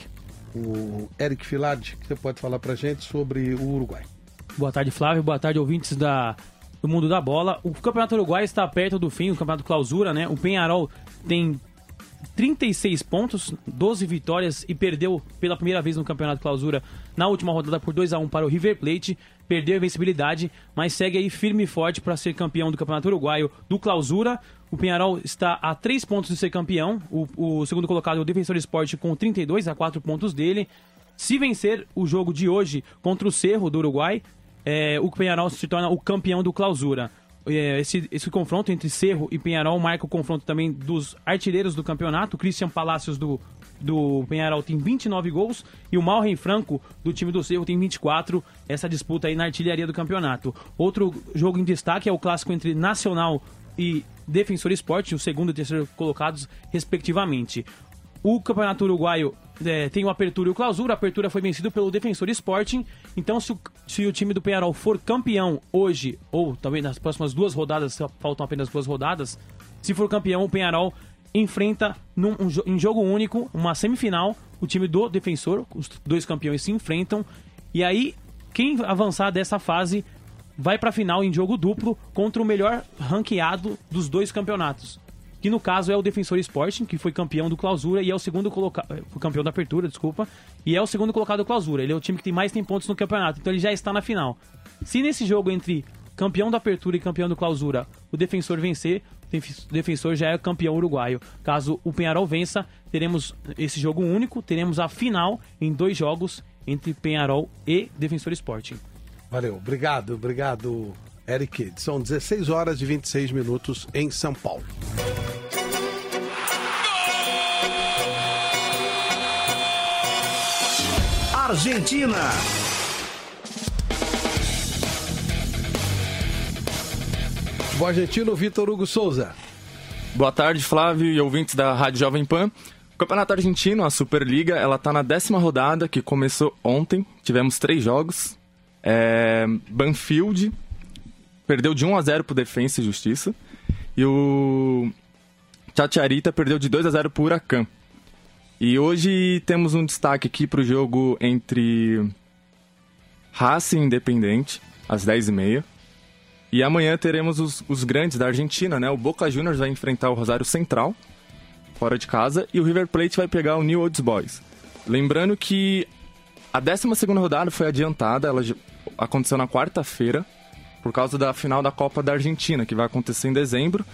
o Eric Filardi, que você pode falar pra gente sobre o Uruguai. Boa tarde, Flávio. Boa tarde, ouvintes da, do mundo da bola. O Campeonato Uruguai está perto do fim, o Campeonato Clausura, né? O Penharol tem 36 pontos, 12 vitórias e perdeu pela primeira vez no Campeonato Clausura na última rodada por 2 a 1 para o River Plate. Perdeu a invencibilidade, mas segue aí firme e forte para ser campeão do Campeonato Uruguaio do Clausura. O Penharol está a 3 pontos de ser campeão. O, o segundo colocado é o Defensor Esporte com 32 a 4 pontos dele. Se vencer o jogo de hoje contra o Cerro do Uruguai, é, o Penharol se torna o campeão do Clausura. É, esse, esse confronto entre Cerro e Penharol marca o confronto também dos artilheiros do campeonato. Christian Palacios do, do Penharol tem 29 gols e o Malren Franco do time do Cerro tem 24. Essa disputa aí na artilharia do campeonato. Outro jogo em destaque é o clássico entre Nacional e Defensor Esporte, o segundo e terceiro colocados, respectivamente. O Campeonato Uruguaio é, tem o Apertura e o Clausura. A Apertura foi vencido pelo Defensor Sporting. Então, se o, se o time do Penharol for campeão hoje, ou talvez nas próximas duas rodadas, faltam apenas duas rodadas, se for campeão, o Penharol enfrenta num, um, em jogo único, uma semifinal, o time do Defensor. Os dois campeões se enfrentam. E aí, quem avançar dessa fase vai para a final em jogo duplo contra o melhor ranqueado dos dois campeonatos. Que no caso é o Defensor Sporting, que foi campeão do Clausura e é o segundo colocado. campeão da apertura, desculpa. E é o segundo colocado do Clausura. Ele é o time que tem mais tem pontos no campeonato, então ele já está na final. Se nesse jogo entre campeão da apertura e campeão do Clausura o defensor vencer, o defensor já é campeão uruguaio. Caso o Penharol vença, teremos esse jogo único, teremos a final em dois jogos entre Penharol e Defensor Sporting. Valeu, obrigado, obrigado, Eric. São 16 horas e 26 minutos em São Paulo. Argentina. Futebol argentino, Vitor Hugo Souza. Boa tarde, Flávio e ouvintes da Rádio Jovem Pan. O Campeonato Argentino, a Superliga, ela tá na décima rodada, que começou ontem. Tivemos três jogos. É... Banfield perdeu de 1 a 0 pro Defensa e Justiça. E o Chachiarita perdeu de 2 a 0 pro Huracan. E hoje temos um destaque aqui pro jogo entre Racing e Independente, às 10h30. E amanhã teremos os, os grandes da Argentina, né? O Boca Juniors vai enfrentar o Rosário Central, fora de casa, e o River Plate vai pegar o New Old Boys. Lembrando que a 12 rodada foi adiantada, ela aconteceu na quarta-feira, por causa da final da Copa da Argentina, que vai acontecer em dezembro.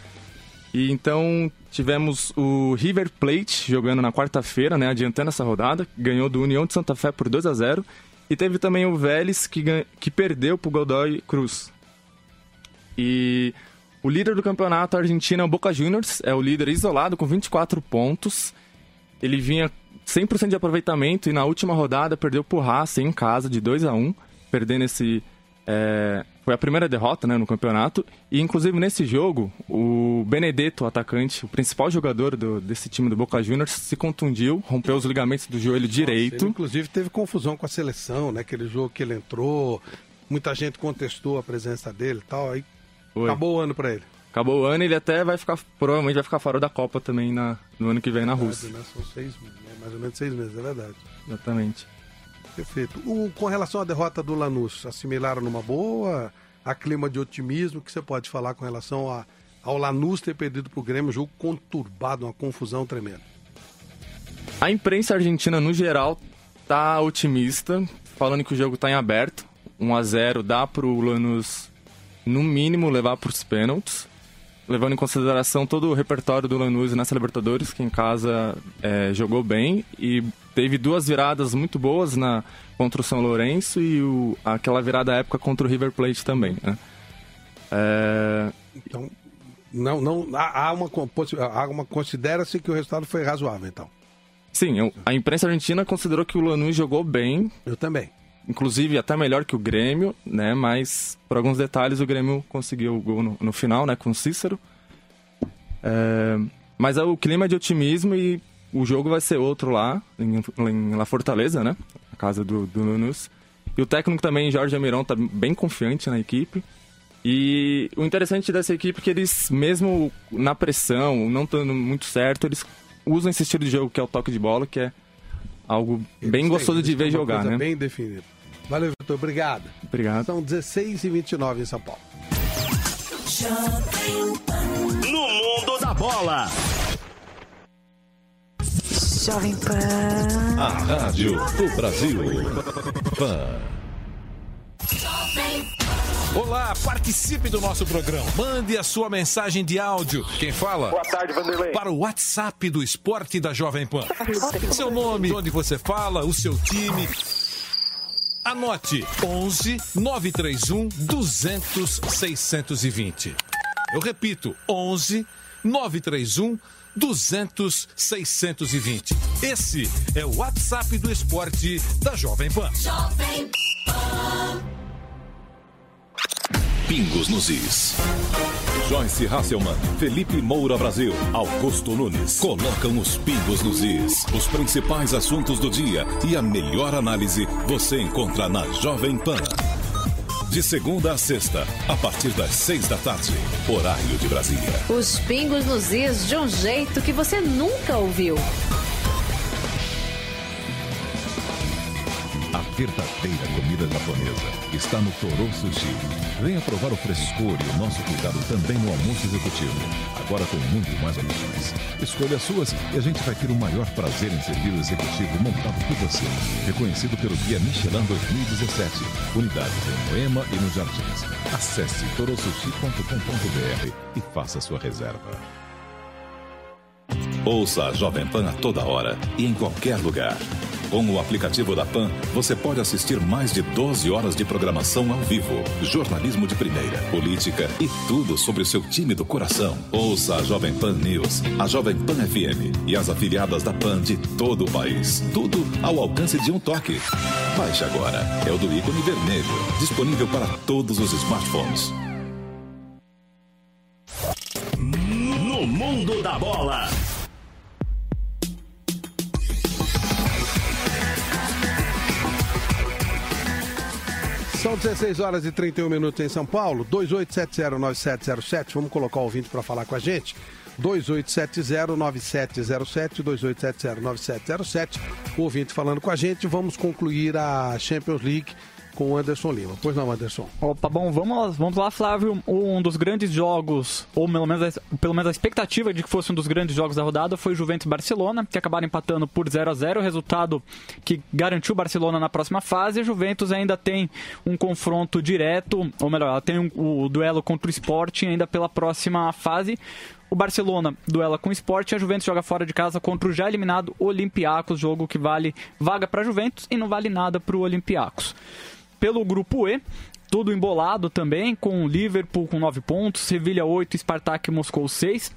E então tivemos o River Plate jogando na quarta-feira, né, adiantando essa rodada, ganhou do União de Santa Fé por 2 a 0 e teve também o Vélez que, que perdeu para o Godoy Cruz. E o líder do campeonato argentino é o Boca Juniors, é o líder isolado com 24 pontos. Ele vinha 100% de aproveitamento e na última rodada perdeu por Racing em casa de 2 a 1 perdendo esse. É, foi a primeira derrota né, no campeonato. E inclusive nesse jogo, o Benedetto, o atacante, o principal jogador do, desse time do Boca Juniors, se contundiu, rompeu os ligamentos do joelho Nossa, direito. Ele, inclusive teve confusão com a seleção, né? Aquele jogo que ele entrou, muita gente contestou a presença dele e tal. Aí foi. Acabou o ano para ele. Acabou o ano e ele até vai ficar, provavelmente vai ficar fora da Copa também na, no ano que vem na Rússia. Né? São seis, né? mais ou menos seis meses, é verdade. Exatamente. Perfeito. O, com relação à derrota do Lanús, assimilaram numa boa? A clima de otimismo que você pode falar com relação a, ao Lanús ter perdido para o Grêmio, jogo conturbado, uma confusão tremenda. A imprensa argentina, no geral, tá otimista, falando que o jogo está em aberto. 1 a 0 dá para o Lanús, no mínimo, levar para os pênaltis. Levando em consideração todo o repertório do Lanús nessa Libertadores, que em casa é, jogou bem e teve duas viradas muito boas na contra o São Lourenço e o, aquela virada época contra o River Plate também. Né? É... Então, não, não, há uma, há uma considera-se que o resultado foi razoável, então. Sim, a imprensa argentina considerou que o Lanús jogou bem. Eu também. Inclusive até melhor que o Grêmio, né? Mas por alguns detalhes o Grêmio conseguiu o gol no, no final, né? Com o Cícero. É, mas é o clima de otimismo e o jogo vai ser outro lá, em, em La Fortaleza, né? A casa do, do Lanús. E o técnico também, Jorge Amirão, tá bem confiante na equipe. E o interessante dessa equipe é que eles, mesmo na pressão, não estando muito certo, eles usam esse estilo de jogo que é o toque de bola, que é algo eles bem têm, gostoso de ver jogar, né? bem definido. Valeu, Vitor. Obrigado. Obrigado. São 16 e 29 em São Paulo. No mundo da bola. Jovem Pan. A Rádio do Brasil. Pan. Olá, participe do nosso programa. Mande a sua mensagem de áudio. Quem fala? Boa tarde, Vanderlei. Para o WhatsApp do Esporte da Jovem Pan. Seu nome, onde você fala, o seu time. Anote 11 931 200 620. Eu repito, 11 931 200 620. Esse é o WhatsApp do esporte da Jovem Pan. Jovem Pan. Pingos nos Is. Joyce Hasselman, Felipe Moura Brasil, Augusto Nunes colocam os pingos nos is. Os principais assuntos do dia e a melhor análise você encontra na Jovem Pan. De segunda a sexta, a partir das seis da tarde, horário de Brasília. Os pingos nos is de um jeito que você nunca ouviu. Verdadeira comida japonesa está no Toro Sushi. Venha provar o frescor e o nosso cuidado também no almoço executivo. Agora com muito mais opções. Escolha as suas e a gente vai ter o maior prazer em servir o executivo montado por você. Reconhecido pelo Guia Michelin 2017. Unidades em Moema e nos Jardins. Acesse torosushi.com.br e faça sua reserva. Ouça a Jovem Pan a toda hora e em qualquer lugar. Com o aplicativo da PAN, você pode assistir mais de 12 horas de programação ao vivo, jornalismo de primeira, política e tudo sobre o seu time do coração. Ouça a Jovem Pan News, a Jovem Pan FM e as afiliadas da PAN de todo o país. Tudo ao alcance de um toque. Baixe agora. É o do ícone vermelho, disponível para todos os smartphones. No mundo da bola. São 16 horas e 31 minutos em São Paulo. 28709707. Vamos colocar o ouvinte para falar com a gente. 28709707, 28709707. O ouvinte falando com a gente. Vamos concluir a Champions League com o Anderson Lima. Pois não, Anderson? Opa, bom, vamos lá, vamos lá, Flávio. Um dos grandes jogos, ou pelo menos, a, pelo menos a expectativa de que fosse um dos grandes jogos da rodada foi Juventus e Barcelona, que acabaram empatando por 0 a 0 resultado que garantiu o Barcelona na próxima fase. A Juventus ainda tem um confronto direto, ou melhor, ela tem um, o duelo contra o Sporting ainda pela próxima fase. O Barcelona duela com o Sport e a Juventus joga fora de casa contra o já eliminado Olympiacos, jogo que vale vaga para a Juventus e não vale nada para o Olympiacos. Pelo grupo E, tudo embolado também, com Liverpool com 9 pontos, Sevilha 8, Spartak e Moscou 6.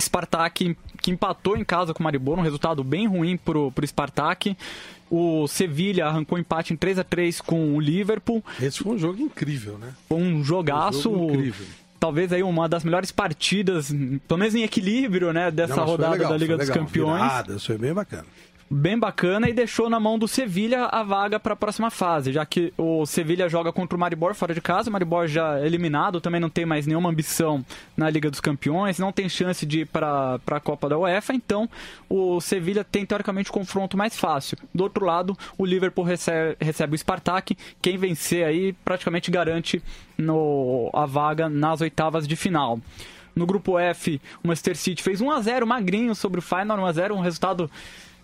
Spartak que empatou em casa com o Maribor, um resultado bem ruim pro, pro Spartak. O Sevilha arrancou empate em 3 a 3 com o Liverpool. Esse foi um jogo incrível, né? Foi um jogaço. Um jogo incrível. Talvez aí uma das melhores partidas, pelo menos em equilíbrio, né, dessa Não, rodada legal, da Liga dos legal. Campeões. Virada, isso foi bem bacana. Bem bacana e deixou na mão do Sevilha a vaga para a próxima fase, já que o Sevilha joga contra o Maribor fora de casa, o Maribor já eliminado, também não tem mais nenhuma ambição na Liga dos Campeões, não tem chance de ir para a Copa da UEFA, então o Sevilha tem teoricamente o confronto mais fácil. Do outro lado, o Liverpool recebe, recebe o Spartak, quem vencer aí praticamente garante no, a vaga nas oitavas de final. No grupo F, o Manchester City fez 1 a 0 magrinho sobre o Feyenoord, 1 a 0 um resultado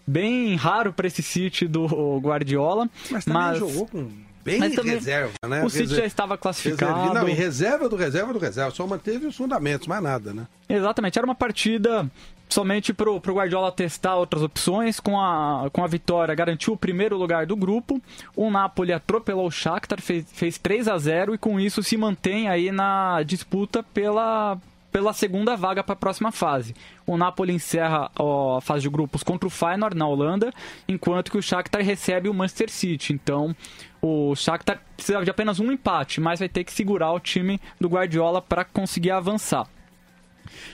bem raro para esse City do Guardiola. Mas também jogou com bem mas também reserva, né? O City já estava classificado. Reserva- Não, em reserva do reserva do reserva. Só manteve os fundamentos, mais nada, né? Exatamente, era uma partida somente pro, pro Guardiola testar outras opções. Com a, com a vitória, garantiu o primeiro lugar do grupo. O Napoli atropelou o Shakhtar, fez, fez 3 a 0 e com isso se mantém aí na disputa pela, pela segunda vaga para a próxima fase. O Napoli encerra a fase de grupos contra o Feyenoord na Holanda, enquanto que o Shakhtar recebe o Manchester City. Então, o Shakhtar precisa de apenas um empate, mas vai ter que segurar o time do Guardiola para conseguir avançar.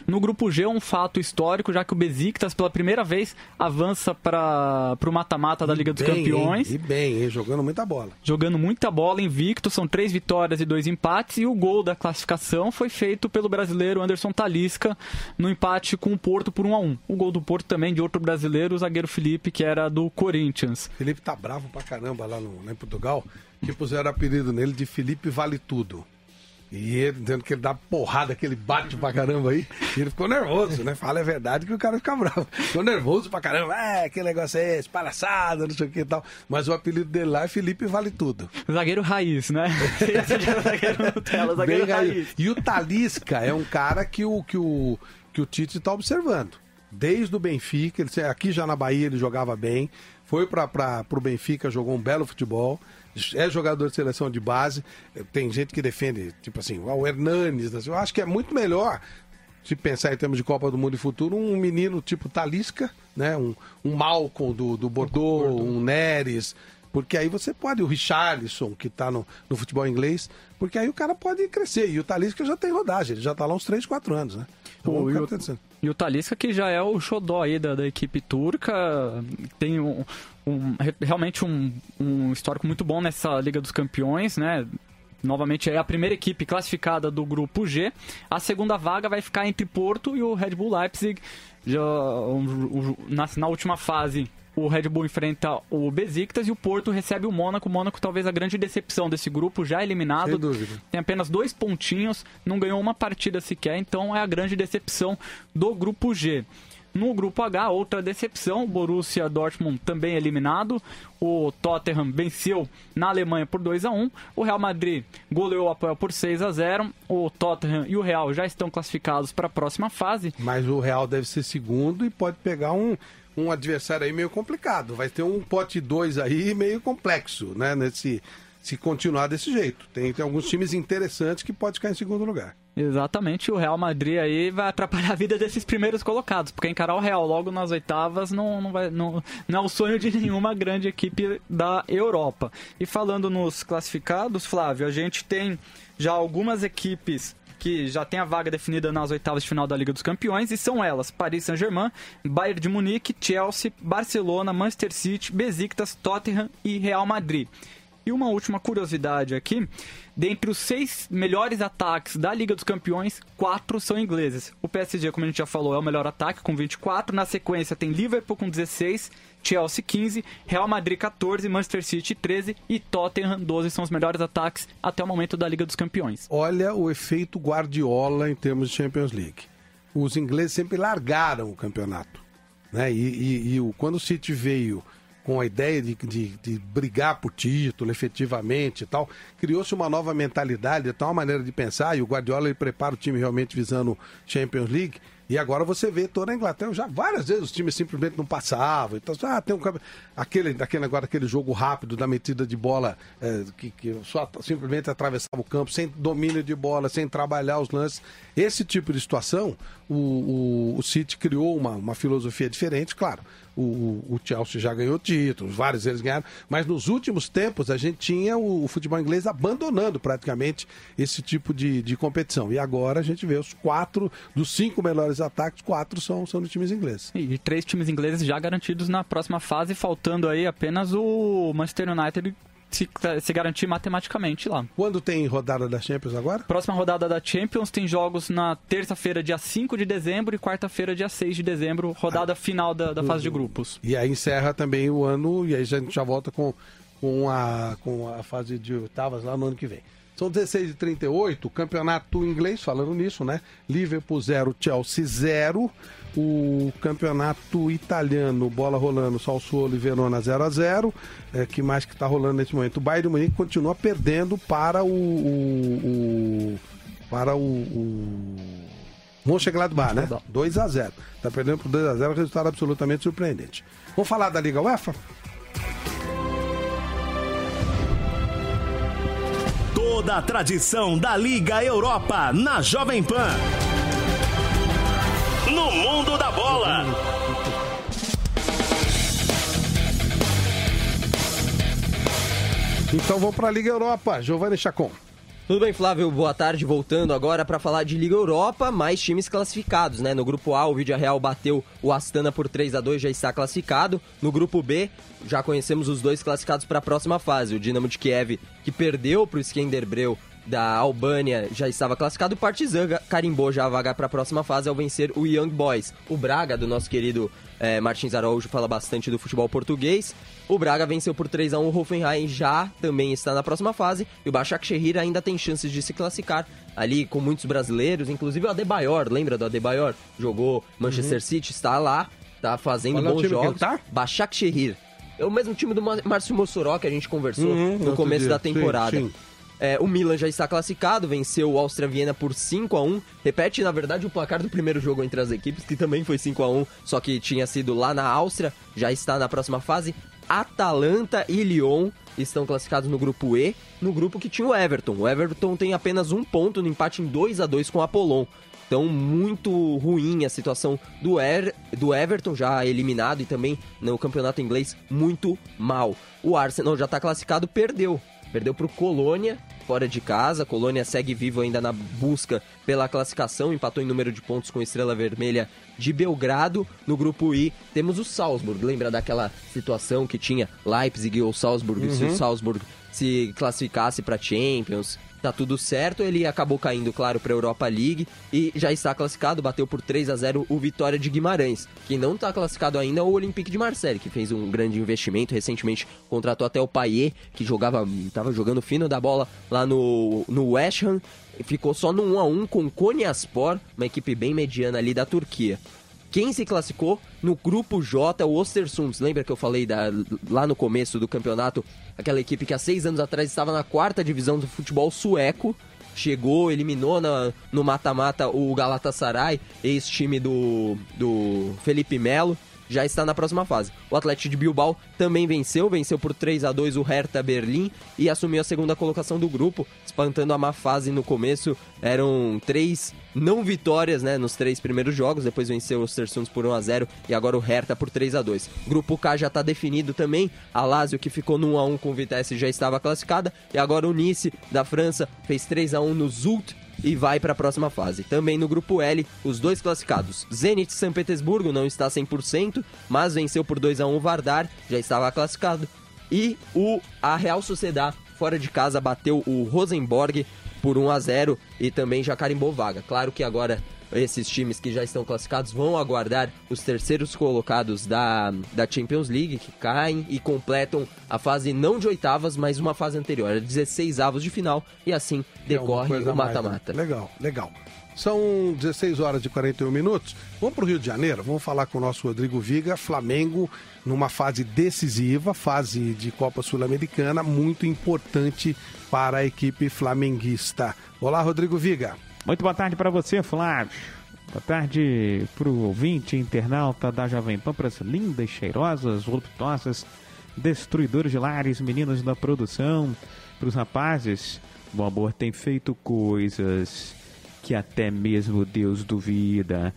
No grupo G, um fato histórico, já que o Besiktas, pela primeira vez, avança para o mata-mata da Liga dos Bem, Campeões. hein? E bem, hein? jogando muita bola. Jogando muita bola invicto, são três vitórias e dois empates. E o gol da classificação foi feito pelo brasileiro Anderson Talisca no empate com o Porto por 1 a 1 O gol do Porto também de outro brasileiro, o zagueiro Felipe, que era do Corinthians. Felipe tá bravo pra caramba lá, no, lá em Portugal, que puseram apelido nele de Felipe Vale Tudo. E ele dizendo que ele dá porrada, que ele bate pra caramba aí. E ele ficou nervoso, né? Fala a verdade que o cara fica bravo. Ficou nervoso pra caramba. É, que negócio é esse? Palhaçada, não sei o que e tal. Mas o apelido dele lá é Felipe Vale Tudo. Zagueiro raiz, né? *laughs* Esse já é zagueiro Nutella, zagueiro Bem raiz. raiz. E o Talisca é um cara que o, que o, que o Tite está observando. Desde o Benfica, ele, aqui já na Bahia ele jogava bem, foi para o Benfica, jogou um belo futebol, é jogador de seleção de base. Tem gente que defende, tipo assim, o Hernanes. assim, Eu acho que é muito melhor, se pensar em termos de Copa do Mundo e futuro, um menino tipo Talisca, né? um, um Malcolm do, do Bordeaux, um Neres. Porque aí você pode, o Richarlison, que tá no, no futebol inglês, porque aí o cara pode crescer. E o Talisca já tem rodagem, ele já tá lá uns 3, 4 anos, né? Pô, e, o, e o Talisca que já é o xodó aí da, da equipe turca, tem um, um- re- realmente um, um histórico muito bom nessa Liga dos Campeões, né? Novamente é a primeira equipe classificada do grupo G. A segunda vaga vai ficar entre Porto e o Red Bull Leipzig. Já, na, na última fase o Red Bull enfrenta o Besiktas e o Porto recebe o Mônaco. O Mônaco talvez a grande decepção desse grupo, já eliminado. Sem dúvida. Tem apenas dois pontinhos, não ganhou uma partida sequer, então é a grande decepção do grupo G. No grupo H, outra decepção, o Borussia Dortmund também eliminado. O Tottenham venceu na Alemanha por 2 a 1 O Real Madrid goleou o Apoel por 6 a 0 O Tottenham e o Real já estão classificados para a próxima fase. Mas o Real deve ser segundo e pode pegar um, um adversário aí meio complicado. Vai ter um pote 2 aí meio complexo, né? Nesse, se continuar desse jeito. Tem, tem alguns times interessantes que pode ficar em segundo lugar. Exatamente, o Real Madrid aí vai atrapalhar a vida desses primeiros colocados, porque encarar o Real logo nas oitavas não, não, vai, não, não é o sonho de *laughs* nenhuma grande equipe da Europa. E falando nos classificados, Flávio, a gente tem já algumas equipes que já tem a vaga definida nas oitavas de final da Liga dos Campeões, e são elas: Paris Saint-Germain, Bayern de Munique, Chelsea, Barcelona, Manchester City, Besiktas, Tottenham e Real Madrid. E uma última curiosidade aqui: dentre os seis melhores ataques da Liga dos Campeões, quatro são ingleses. O PSG, como a gente já falou, é o melhor ataque com 24. Na sequência tem Liverpool com 16, Chelsea 15, Real Madrid 14, Manchester City 13 e Tottenham 12 são os melhores ataques até o momento da Liga dos Campeões. Olha o efeito Guardiola em termos de Champions League. Os ingleses sempre largaram o campeonato. Né? E, e, e quando o City veio com a ideia de, de, de brigar por título efetivamente e tal, criou-se uma nova mentalidade, uma maneira de pensar, e o Guardiola ele prepara o time realmente visando Champions League. E agora você vê toda a Inglaterra, já várias vezes os times simplesmente não passavam. Então, ah, tem um aquele, aquele agora aquele jogo rápido da metida de bola é, que, que só simplesmente atravessava o campo sem domínio de bola, sem trabalhar os lances. Esse tipo de situação, o, o, o City criou uma, uma filosofia diferente, claro. O, o, Chelsea já ganhou títulos, vários deles ganharam, mas nos últimos tempos a gente tinha o, o futebol inglês abandonando praticamente esse tipo de, de competição. E agora a gente vê os quatro, dos cinco melhores ataques, quatro são, são times ingleses. E três times ingleses já garantidos na próxima fase, faltando aí apenas o Manchester United se, se, garantir matematicamente lá. Quando tem rodada da Champions agora? Próxima rodada da Champions tem jogos na terça-feira, dia 5 de dezembro, e quarta-feira, dia 6 de dezembro, rodada ah. final da, da fase de grupos. E aí encerra também o ano, e aí a gente já volta com, com, a, com a fase de oitavas lá no ano que vem. São 16 e 38, campeonato inglês, falando nisso, né? Liverpool 0, Chelsea 0. O campeonato italiano, bola rolando, Salsuolo e Verona 0 a 0 é, Que mais que está rolando nesse momento? O Bayern de Munique continua perdendo para o, o, o para o, o Mönchengladbach, né? 2 a 0 Está perdendo por 2 a 0 resultado absolutamente surpreendente. Vamos falar da Liga UEFA? Toda a tradição da Liga Europa na Jovem Pan. No mundo da bola. Então vamos para a Liga Europa. Giovanni Chacon. Tudo bem, Flávio? Boa tarde. Voltando agora para falar de Liga Europa, mais times classificados, né? No grupo A, o Vídeo Real bateu o Astana por 3 a 2 já está classificado. No grupo B, já conhecemos os dois classificados para a próxima fase. O Dinamo de Kiev, que perdeu para o Skenderbreu da Albânia já estava classificado. O Partizan carimbou já a vaga para a próxima fase ao vencer o Young Boys. O Braga, do nosso querido é, Martins Araújo, fala bastante do futebol português. O Braga venceu por 3 a 1 o Hoffenheim, já também está na próxima fase. E o Başakşehir ainda tem chances de se classificar ali com muitos brasileiros, inclusive o Adebayor, lembra do Adebayor? Jogou Manchester uhum. City, está lá, está fazendo Qual bons é jogos. Tá? Başakşehir. É o mesmo time do Márcio Mossoró que a gente conversou uhum, no começo dia. da temporada. Sim, sim. É, o Milan já está classificado, venceu o Áustria Viena por 5 a 1 Repete, na verdade, o placar do primeiro jogo entre as equipes, que também foi 5 a 1 só que tinha sido lá na Áustria, já está na próxima fase. Atalanta e Lyon estão classificados no grupo E, no grupo que tinha o Everton. O Everton tem apenas um ponto no empate em 2 a 2 com o Apollon. Então, muito ruim a situação do, er, do Everton, já eliminado, e também no campeonato inglês, muito mal. O Arsenal já está classificado, perdeu. Perdeu para o Colônia, fora de casa. Colônia segue vivo ainda na busca pela classificação, empatou em número de pontos com Estrela Vermelha de Belgrado. No grupo I temos o Salzburg. Lembra daquela situação que tinha Leipzig ou Salzburg? Uhum. Se o Salzburg se classificasse para Champions, tá tudo certo. Ele acabou caindo, claro, para a Europa League e já está classificado, bateu por 3 a 0 o Vitória de Guimarães. Quem não está classificado ainda é o Olympique de Marseille, que fez um grande investimento, recentemente contratou até o Payet, que jogava, tava jogando fino da bola lá no, no West Ham, ficou só no 1 a 1 com Konyaspor, uma equipe bem mediana ali da Turquia. Quem se classificou no grupo J, o Ostersunds. Lembra que eu falei da, lá no começo do campeonato, aquela equipe que há seis anos atrás estava na quarta divisão do futebol sueco. Chegou, eliminou na, no mata-mata o Galatasaray, ex-time do, do Felipe Melo já está na próxima fase. O Atlético de Bilbao também venceu, venceu por 3 a 2 o Hertha Berlim e assumiu a segunda colocação do grupo, espantando a má fase no começo. Eram três não vitórias, né, nos três primeiros jogos, depois venceu o Ostersunds por 1 a 0 e agora o Hertha por 3 a 2. Grupo K já está definido também. A Lazio que ficou no 1 a 1 com o Vitesse já estava classificada e agora o Nice da França fez 3 a 1 no Zult e vai para a próxima fase. Também no grupo L, os dois classificados. Zenit São Petersburgo não está 100%, mas venceu por 2 a 1 o Vardar, já estava classificado. E o a Real Sociedad fora de casa bateu o Rosenborg por 1 a 0 e também já carimbou vaga. Claro que agora esses times que já estão classificados vão aguardar os terceiros colocados da, da Champions League, que caem e completam a fase não de oitavas, mas uma fase anterior, 16 avos de final, e assim decorre o mata-mata. né? Legal, legal. São 16 horas e 41 minutos. Vamos para o Rio de Janeiro, vamos falar com o nosso Rodrigo Viga. Flamengo numa fase decisiva, fase de Copa Sul-Americana, muito importante para a equipe flamenguista. Olá, Rodrigo Viga. Muito boa tarde para você, Flávio. Boa tarde para o ouvinte internauta da Jovem Pan, para as lindas, cheirosas, voluptuosas, destruidores de lares, meninos da produção, para os rapazes. O amor tem feito coisas que até mesmo Deus duvida.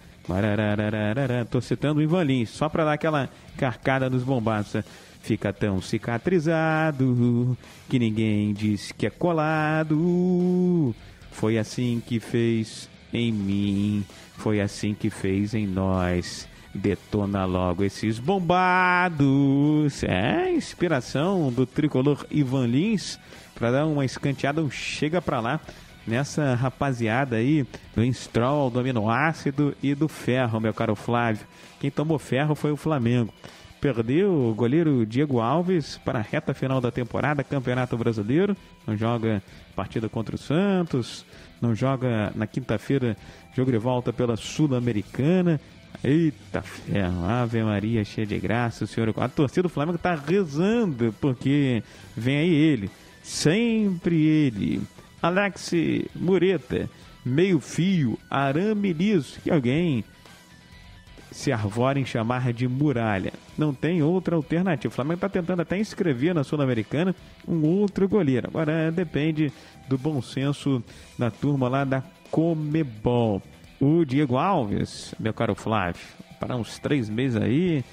Tô citando o Ivan Lins, só para dar aquela carcada nos bombaços. Fica tão cicatrizado que ninguém diz que é colado. Foi assim que fez em mim, foi assim que fez em nós. Detona logo esses bombados. É, inspiração do tricolor Ivan Lins para dar uma escanteada, um chega para lá nessa rapaziada aí do Instrol, do aminoácido e do ferro, meu caro Flávio. Quem tomou ferro foi o Flamengo. Perdeu o goleiro Diego Alves para a reta final da temporada, Campeonato Brasileiro. Não joga partida contra o Santos, não joga na quinta-feira jogo de volta pela Sul-Americana. Eita ferro, Ave Maria, cheia de graça, o senhor. A torcida do Flamengo está rezando, porque vem aí ele, sempre ele, Alex Mureta, meio fio, arame liso, que alguém se arvora em chamar de muralha. Não tem outra alternativa. O Flamengo está tentando até inscrever na Sul-Americana um outro goleiro. Agora depende do bom senso da turma lá da Comebol. O Diego Alves, meu caro Flávio, para uns três meses aí,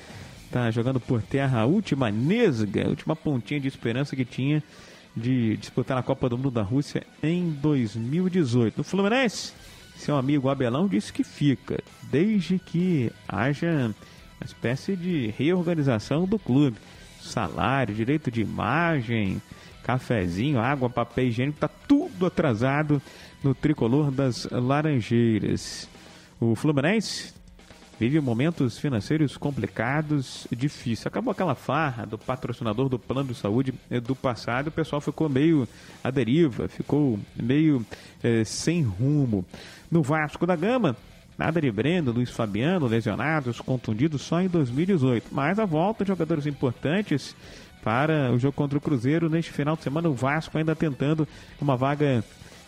tá jogando por terra a última nesga, a última pontinha de esperança que tinha de disputar a Copa do Mundo da Rússia em 2018. No Fluminense, seu amigo Abelão disse que fica, desde que haja uma espécie de reorganização do clube. Salário, direito de imagem, cafezinho, água, papel higiênico, tá tudo atrasado no tricolor das Laranjeiras. O Fluminense vive momentos financeiros complicados, difíceis. Acabou aquela farra do patrocinador do plano de saúde eh, do passado, o pessoal ficou meio à deriva, ficou meio eh, sem rumo. No Vasco da Gama, nada de Breno, Luiz Fabiano, lesionados, contundidos só em 2018. Mas a volta de jogadores importantes para o jogo contra o Cruzeiro neste final de semana, o Vasco ainda tentando uma vaga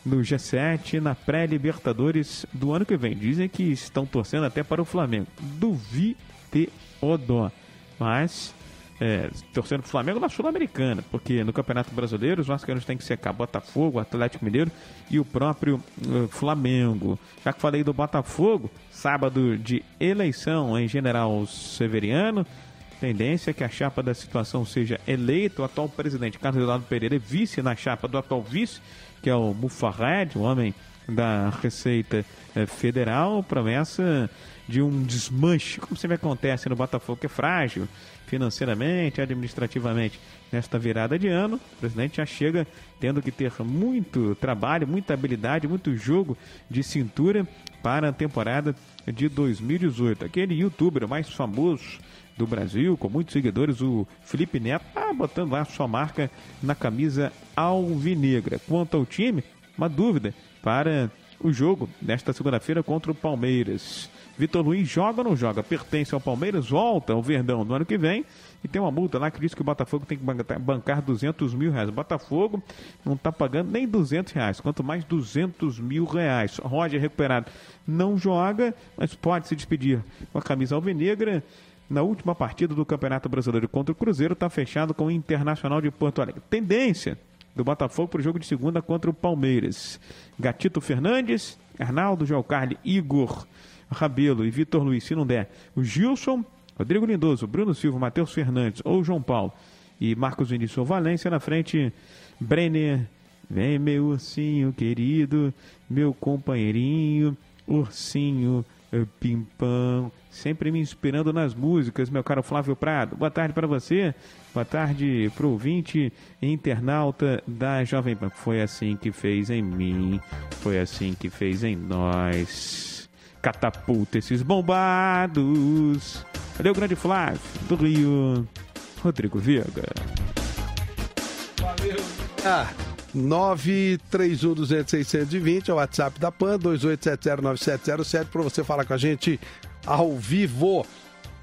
no G7 na pré-Libertadores do ano que vem. Dizem que estão torcendo até para o Flamengo. Duvide. Mas é, torcendo para o Flamengo na Sul-Americana, porque no Campeonato Brasileiro os vascaínos têm que secar Botafogo, Atlético Mineiro e o próprio uh, Flamengo. Já que falei do Botafogo, sábado de eleição em General Severiano, tendência é que a chapa da situação seja eleito. O atual presidente Carlos Eduardo Pereira é vice na chapa do atual vice, que é o Mufarred, o homem da Receita eh, federal, promessa de um desmanche, como sempre acontece no Botafogo, que é frágil financeiramente, administrativamente. Nesta virada de ano, o presidente já chega tendo que ter muito trabalho, muita habilidade, muito jogo de cintura para a temporada de 2018. Aquele youtuber mais famoso do Brasil, com muitos seguidores, o Felipe Neto, tá botando lá sua marca na camisa alvinegra. Quanto ao time, uma dúvida para o jogo nesta segunda-feira contra o Palmeiras. Vitor Luiz joga ou não joga? Pertence ao Palmeiras, volta ao Verdão no ano que vem e tem uma multa lá que diz que o Botafogo tem que bancar- bancar 200 mil reais. O Botafogo não está pagando nem 200 reais, quanto mais 200 mil reais. Roger recuperado não joga, mas pode se despedir com a camisa alvinegra. Na última partida do Campeonato Brasileiro contra o Cruzeiro, está fechado com o Internacional de Porto Alegre. Tendência do Botafogo para o jogo de segunda contra o Palmeiras. Gatito Fernandes, Arnaldo, João Carli, Igor, Rabelo e Vitor Luiz, se não der, o Gilson, Rodrigo Lindoso, Bruno Silva, Matheus Fernandes ou João Paulo. E Marcos Vinícius Valência na frente, Brenner, vem meu ursinho querido, meu companheirinho, ursinho eh, pimpão, sempre me inspirando nas músicas, meu caro Flávio Prado. Boa tarde para você, boa tarde pro ouvinte e internauta da Jovem Pan. Foi assim que fez em mim, foi assim que fez em nós. Catapulta esses bombados. Valeu, grande Flávio, do Rio, Rodrigo Viega. Ah, 931-200-620 é o WhatsApp da PAN, 28709707 para você falar com a gente ao vivo.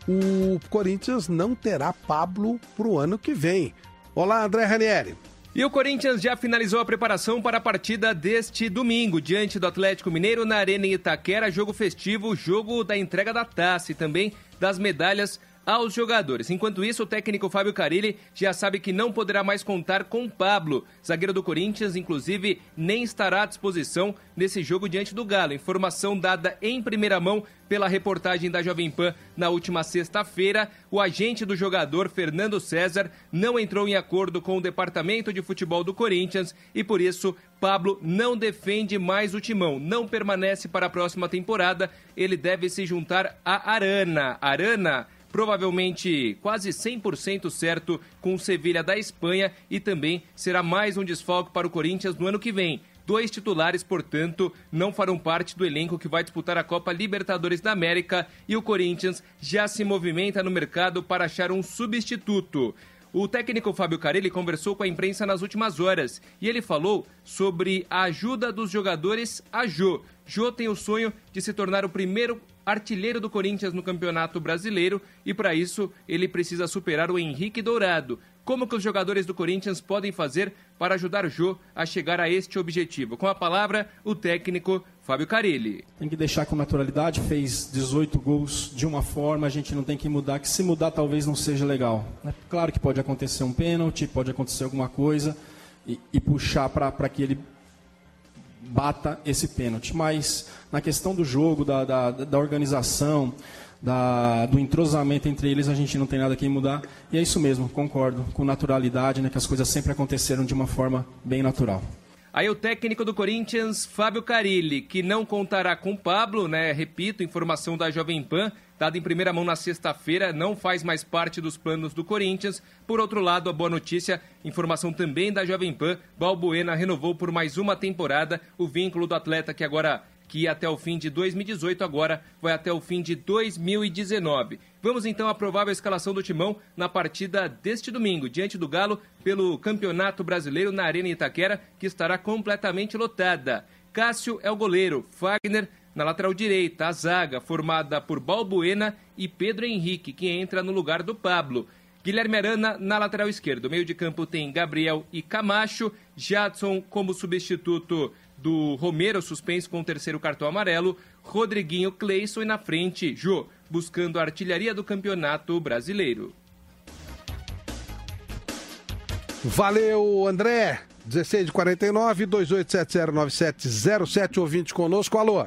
O Corinthians não terá Pablo pro ano que vem. Olá, André Ranieri. E o Corinthians já finalizou a preparação para a partida deste domingo, diante do Atlético Mineiro na Arena Itaquera, jogo festivo, jogo da entrega da taça e também das medalhas aos jogadores. Enquanto isso, o técnico Fábio Carilli já sabe que não poderá mais contar com Pablo. Zagueiro do Corinthians, inclusive, nem estará à disposição nesse jogo diante do Galo. Informação dada em primeira mão pela reportagem da Jovem Pan na última sexta-feira. O agente do jogador, Fernando César, não entrou em acordo com o departamento de futebol do Corinthians e, por isso, Pablo não defende mais o timão, não permanece para a próxima temporada. Ele deve se juntar a Arana. Arana provavelmente quase 100% certo com o Sevilha da Espanha e também será mais um desfalque para o Corinthians no ano que vem. Dois titulares, portanto, não farão parte do elenco que vai disputar a Copa Libertadores da América e o Corinthians já se movimenta no mercado para achar um substituto. O técnico Fábio Carelli conversou com a imprensa nas últimas horas e ele falou sobre a ajuda dos jogadores a Jô. Jô tem o sonho de se tornar o primeiro artilheiro do Corinthians no Campeonato Brasileiro e para isso ele precisa superar o Henrique Dourado. Como que os jogadores do Corinthians podem fazer para ajudar Jô a chegar a este objetivo? Com a palavra, o técnico Fábio Carilli. Tem que deixar com naturalidade, fez 18 gols de uma forma, a gente não tem que mudar, que se mudar talvez não seja legal. É claro que pode acontecer um pênalti, pode acontecer alguma coisa e, e puxar para que ele bata esse pênalti. Mas na questão do jogo, da, da, da organização, da, do entrosamento entre eles, a gente não tem nada que mudar. E é isso mesmo, concordo, com naturalidade, né, que as coisas sempre aconteceram de uma forma bem natural. Aí o técnico do Corinthians, Fábio Carilli, que não contará com Pablo, né? Repito, informação da Jovem Pan, dada em primeira mão na sexta-feira, não faz mais parte dos planos do Corinthians. Por outro lado, a boa notícia, informação também da Jovem Pan, Balbuena renovou por mais uma temporada o vínculo do atleta que agora que ia até o fim de 2018, agora vai até o fim de 2019. Vamos então à provável escalação do Timão na partida deste domingo, diante do Galo, pelo Campeonato Brasileiro na Arena Itaquera, que estará completamente lotada. Cássio é o goleiro, Fagner na lateral direita, a zaga formada por Balbuena e Pedro Henrique, que entra no lugar do Pablo. Guilherme Arana na lateral esquerda. O meio de campo tem Gabriel e Camacho. Jadson como substituto do Romero, suspenso com o terceiro cartão amarelo. Rodriguinho Cleison e na frente, Jô, buscando a artilharia do campeonato brasileiro. Valeu, André. 16 de 49 28709707 ouvinte conosco. Alô.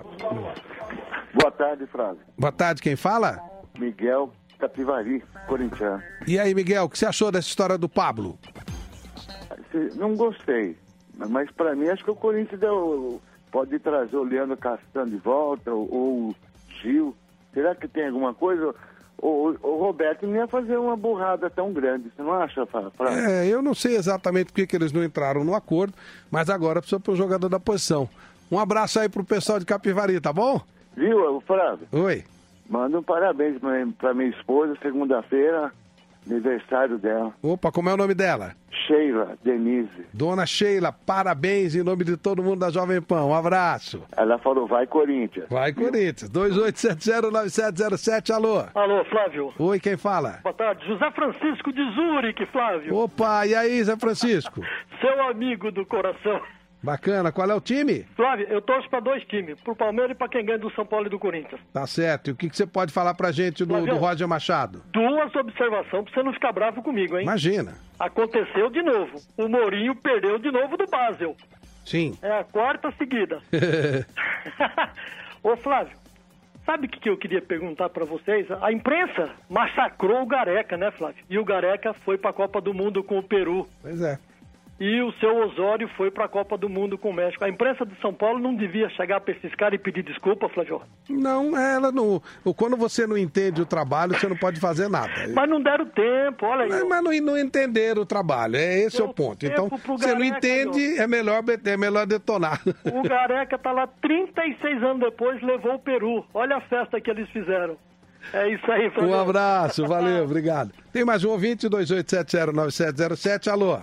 Boa tarde, Flávio. Boa tarde, quem fala? Miguel Capivari, corintiano. E aí, Miguel, o que você achou dessa história do Pablo? Não gostei, mas para mim acho que o Corinthians deu, pode trazer o Leandro Castanho de volta, ou, ou o Gil. Será que tem alguma coisa? O, o- o Roberto não ia fazer uma burrada tão grande, você não acha? Fra? É, eu não sei exatamente por que eles não entraram no acordo, mas agora precisa pro jogador da posição. Um abraço aí pro pessoal de Capivari, tá bom? Viu, Flávio? Oi. Manda um parabéns pra minha esposa, segunda-feira, aniversário dela. Opa, como é o nome dela? Sheila Denise. Dona Sheila, parabéns em nome de todo mundo da Jovem Pan. Um abraço. Ela falou, vai Corinthians. Vai, Corinthians. 28709707, alô. Alô, Flávio. Oi, quem fala? Boa tarde. José Francisco de Zurique, Flávio. Opa, e aí, Zé Francisco? *laughs* Seu amigo do coração. Bacana, qual é o time? Flávio, eu torço pra dois times, pro Palmeiras e pra quem ganha do São Paulo e do Corinthians. Tá certo. E o que, que você pode falar pra gente do, Flavião. do Roger Machado? Duas observações pra você não ficar bravo comigo, hein? Imagina. Aconteceu de novo. O Mourinho perdeu de novo do Basel. Sim. É a quarta seguida. *laughs* Ô, Flávio, sabe o que que eu queria perguntar pra vocês? A imprensa massacrou o Gareca, né, Flávio? E o Gareca foi pra Copa do Mundo com o Peru. Pois é. E o seu Osório foi pra Copa do Mundo com o México. A imprensa de São Paulo não devia chegar pra esses caras e pedir desculpa, Flávio? Não, ela não. Quando você não entende o trabalho, você não pode fazer nada. Mas não deram tempo, olha aí. Mas, mas não, não entenderam o trabalho, é esse é o ponto. Então, você não entende, é melhor, é melhor detonar. O Gareca tá lá 36 anos depois, levou o Peru. Olha a festa que eles fizeram. É isso aí, Flávio. Um abraço, valeu, *laughs* obrigado. Tem mais um ouvinte, 28709707, alô.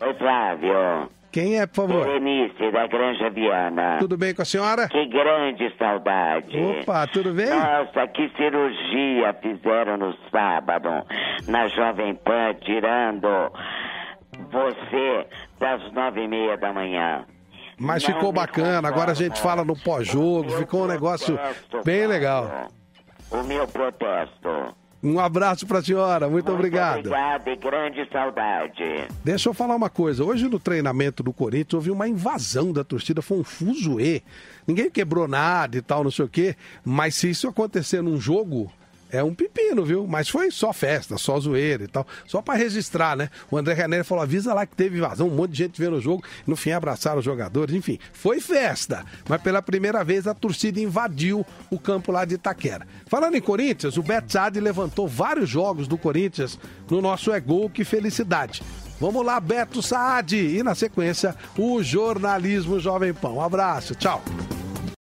Oi, Flávio. Quem é, por favor? Berenice, da Granja Viana. Tudo bem com a senhora? Que grande saudade. Opa, tudo bem? Nossa, que cirurgia fizeram no sábado na Jovem Pan, tirando você das nove e meia da manhã. Mas Não ficou bacana, agora a gente fala no pós-jogo, ficou um negócio bem legal. O meu protesto. Um abraço pra senhora, muito obrigado. Obrigado e grande saudade. Deixa eu falar uma coisa. Hoje no treinamento do Corinthians houve uma invasão da torcida, foi um fuzuê. Ninguém quebrou nada e tal, não sei o quê. Mas se isso acontecer num jogo, é um pepino, viu? Mas foi só festa, só zoeira e tal. Só pra registrar, né? O André René falou: avisa lá que teve invasão, um monte de gente vendo o jogo. No fim, abraçaram os jogadores, enfim. Foi festa. Mas pela primeira vez a torcida invadiu o campo lá de Itaquera. Falando em Corinthians, o Betsade levantou vários jogos do Corinthians no nosso É Gol, que felicidade. Vamos lá, Beto Saad. E na sequência, o jornalismo Jovem Pão. Um abraço, tchau.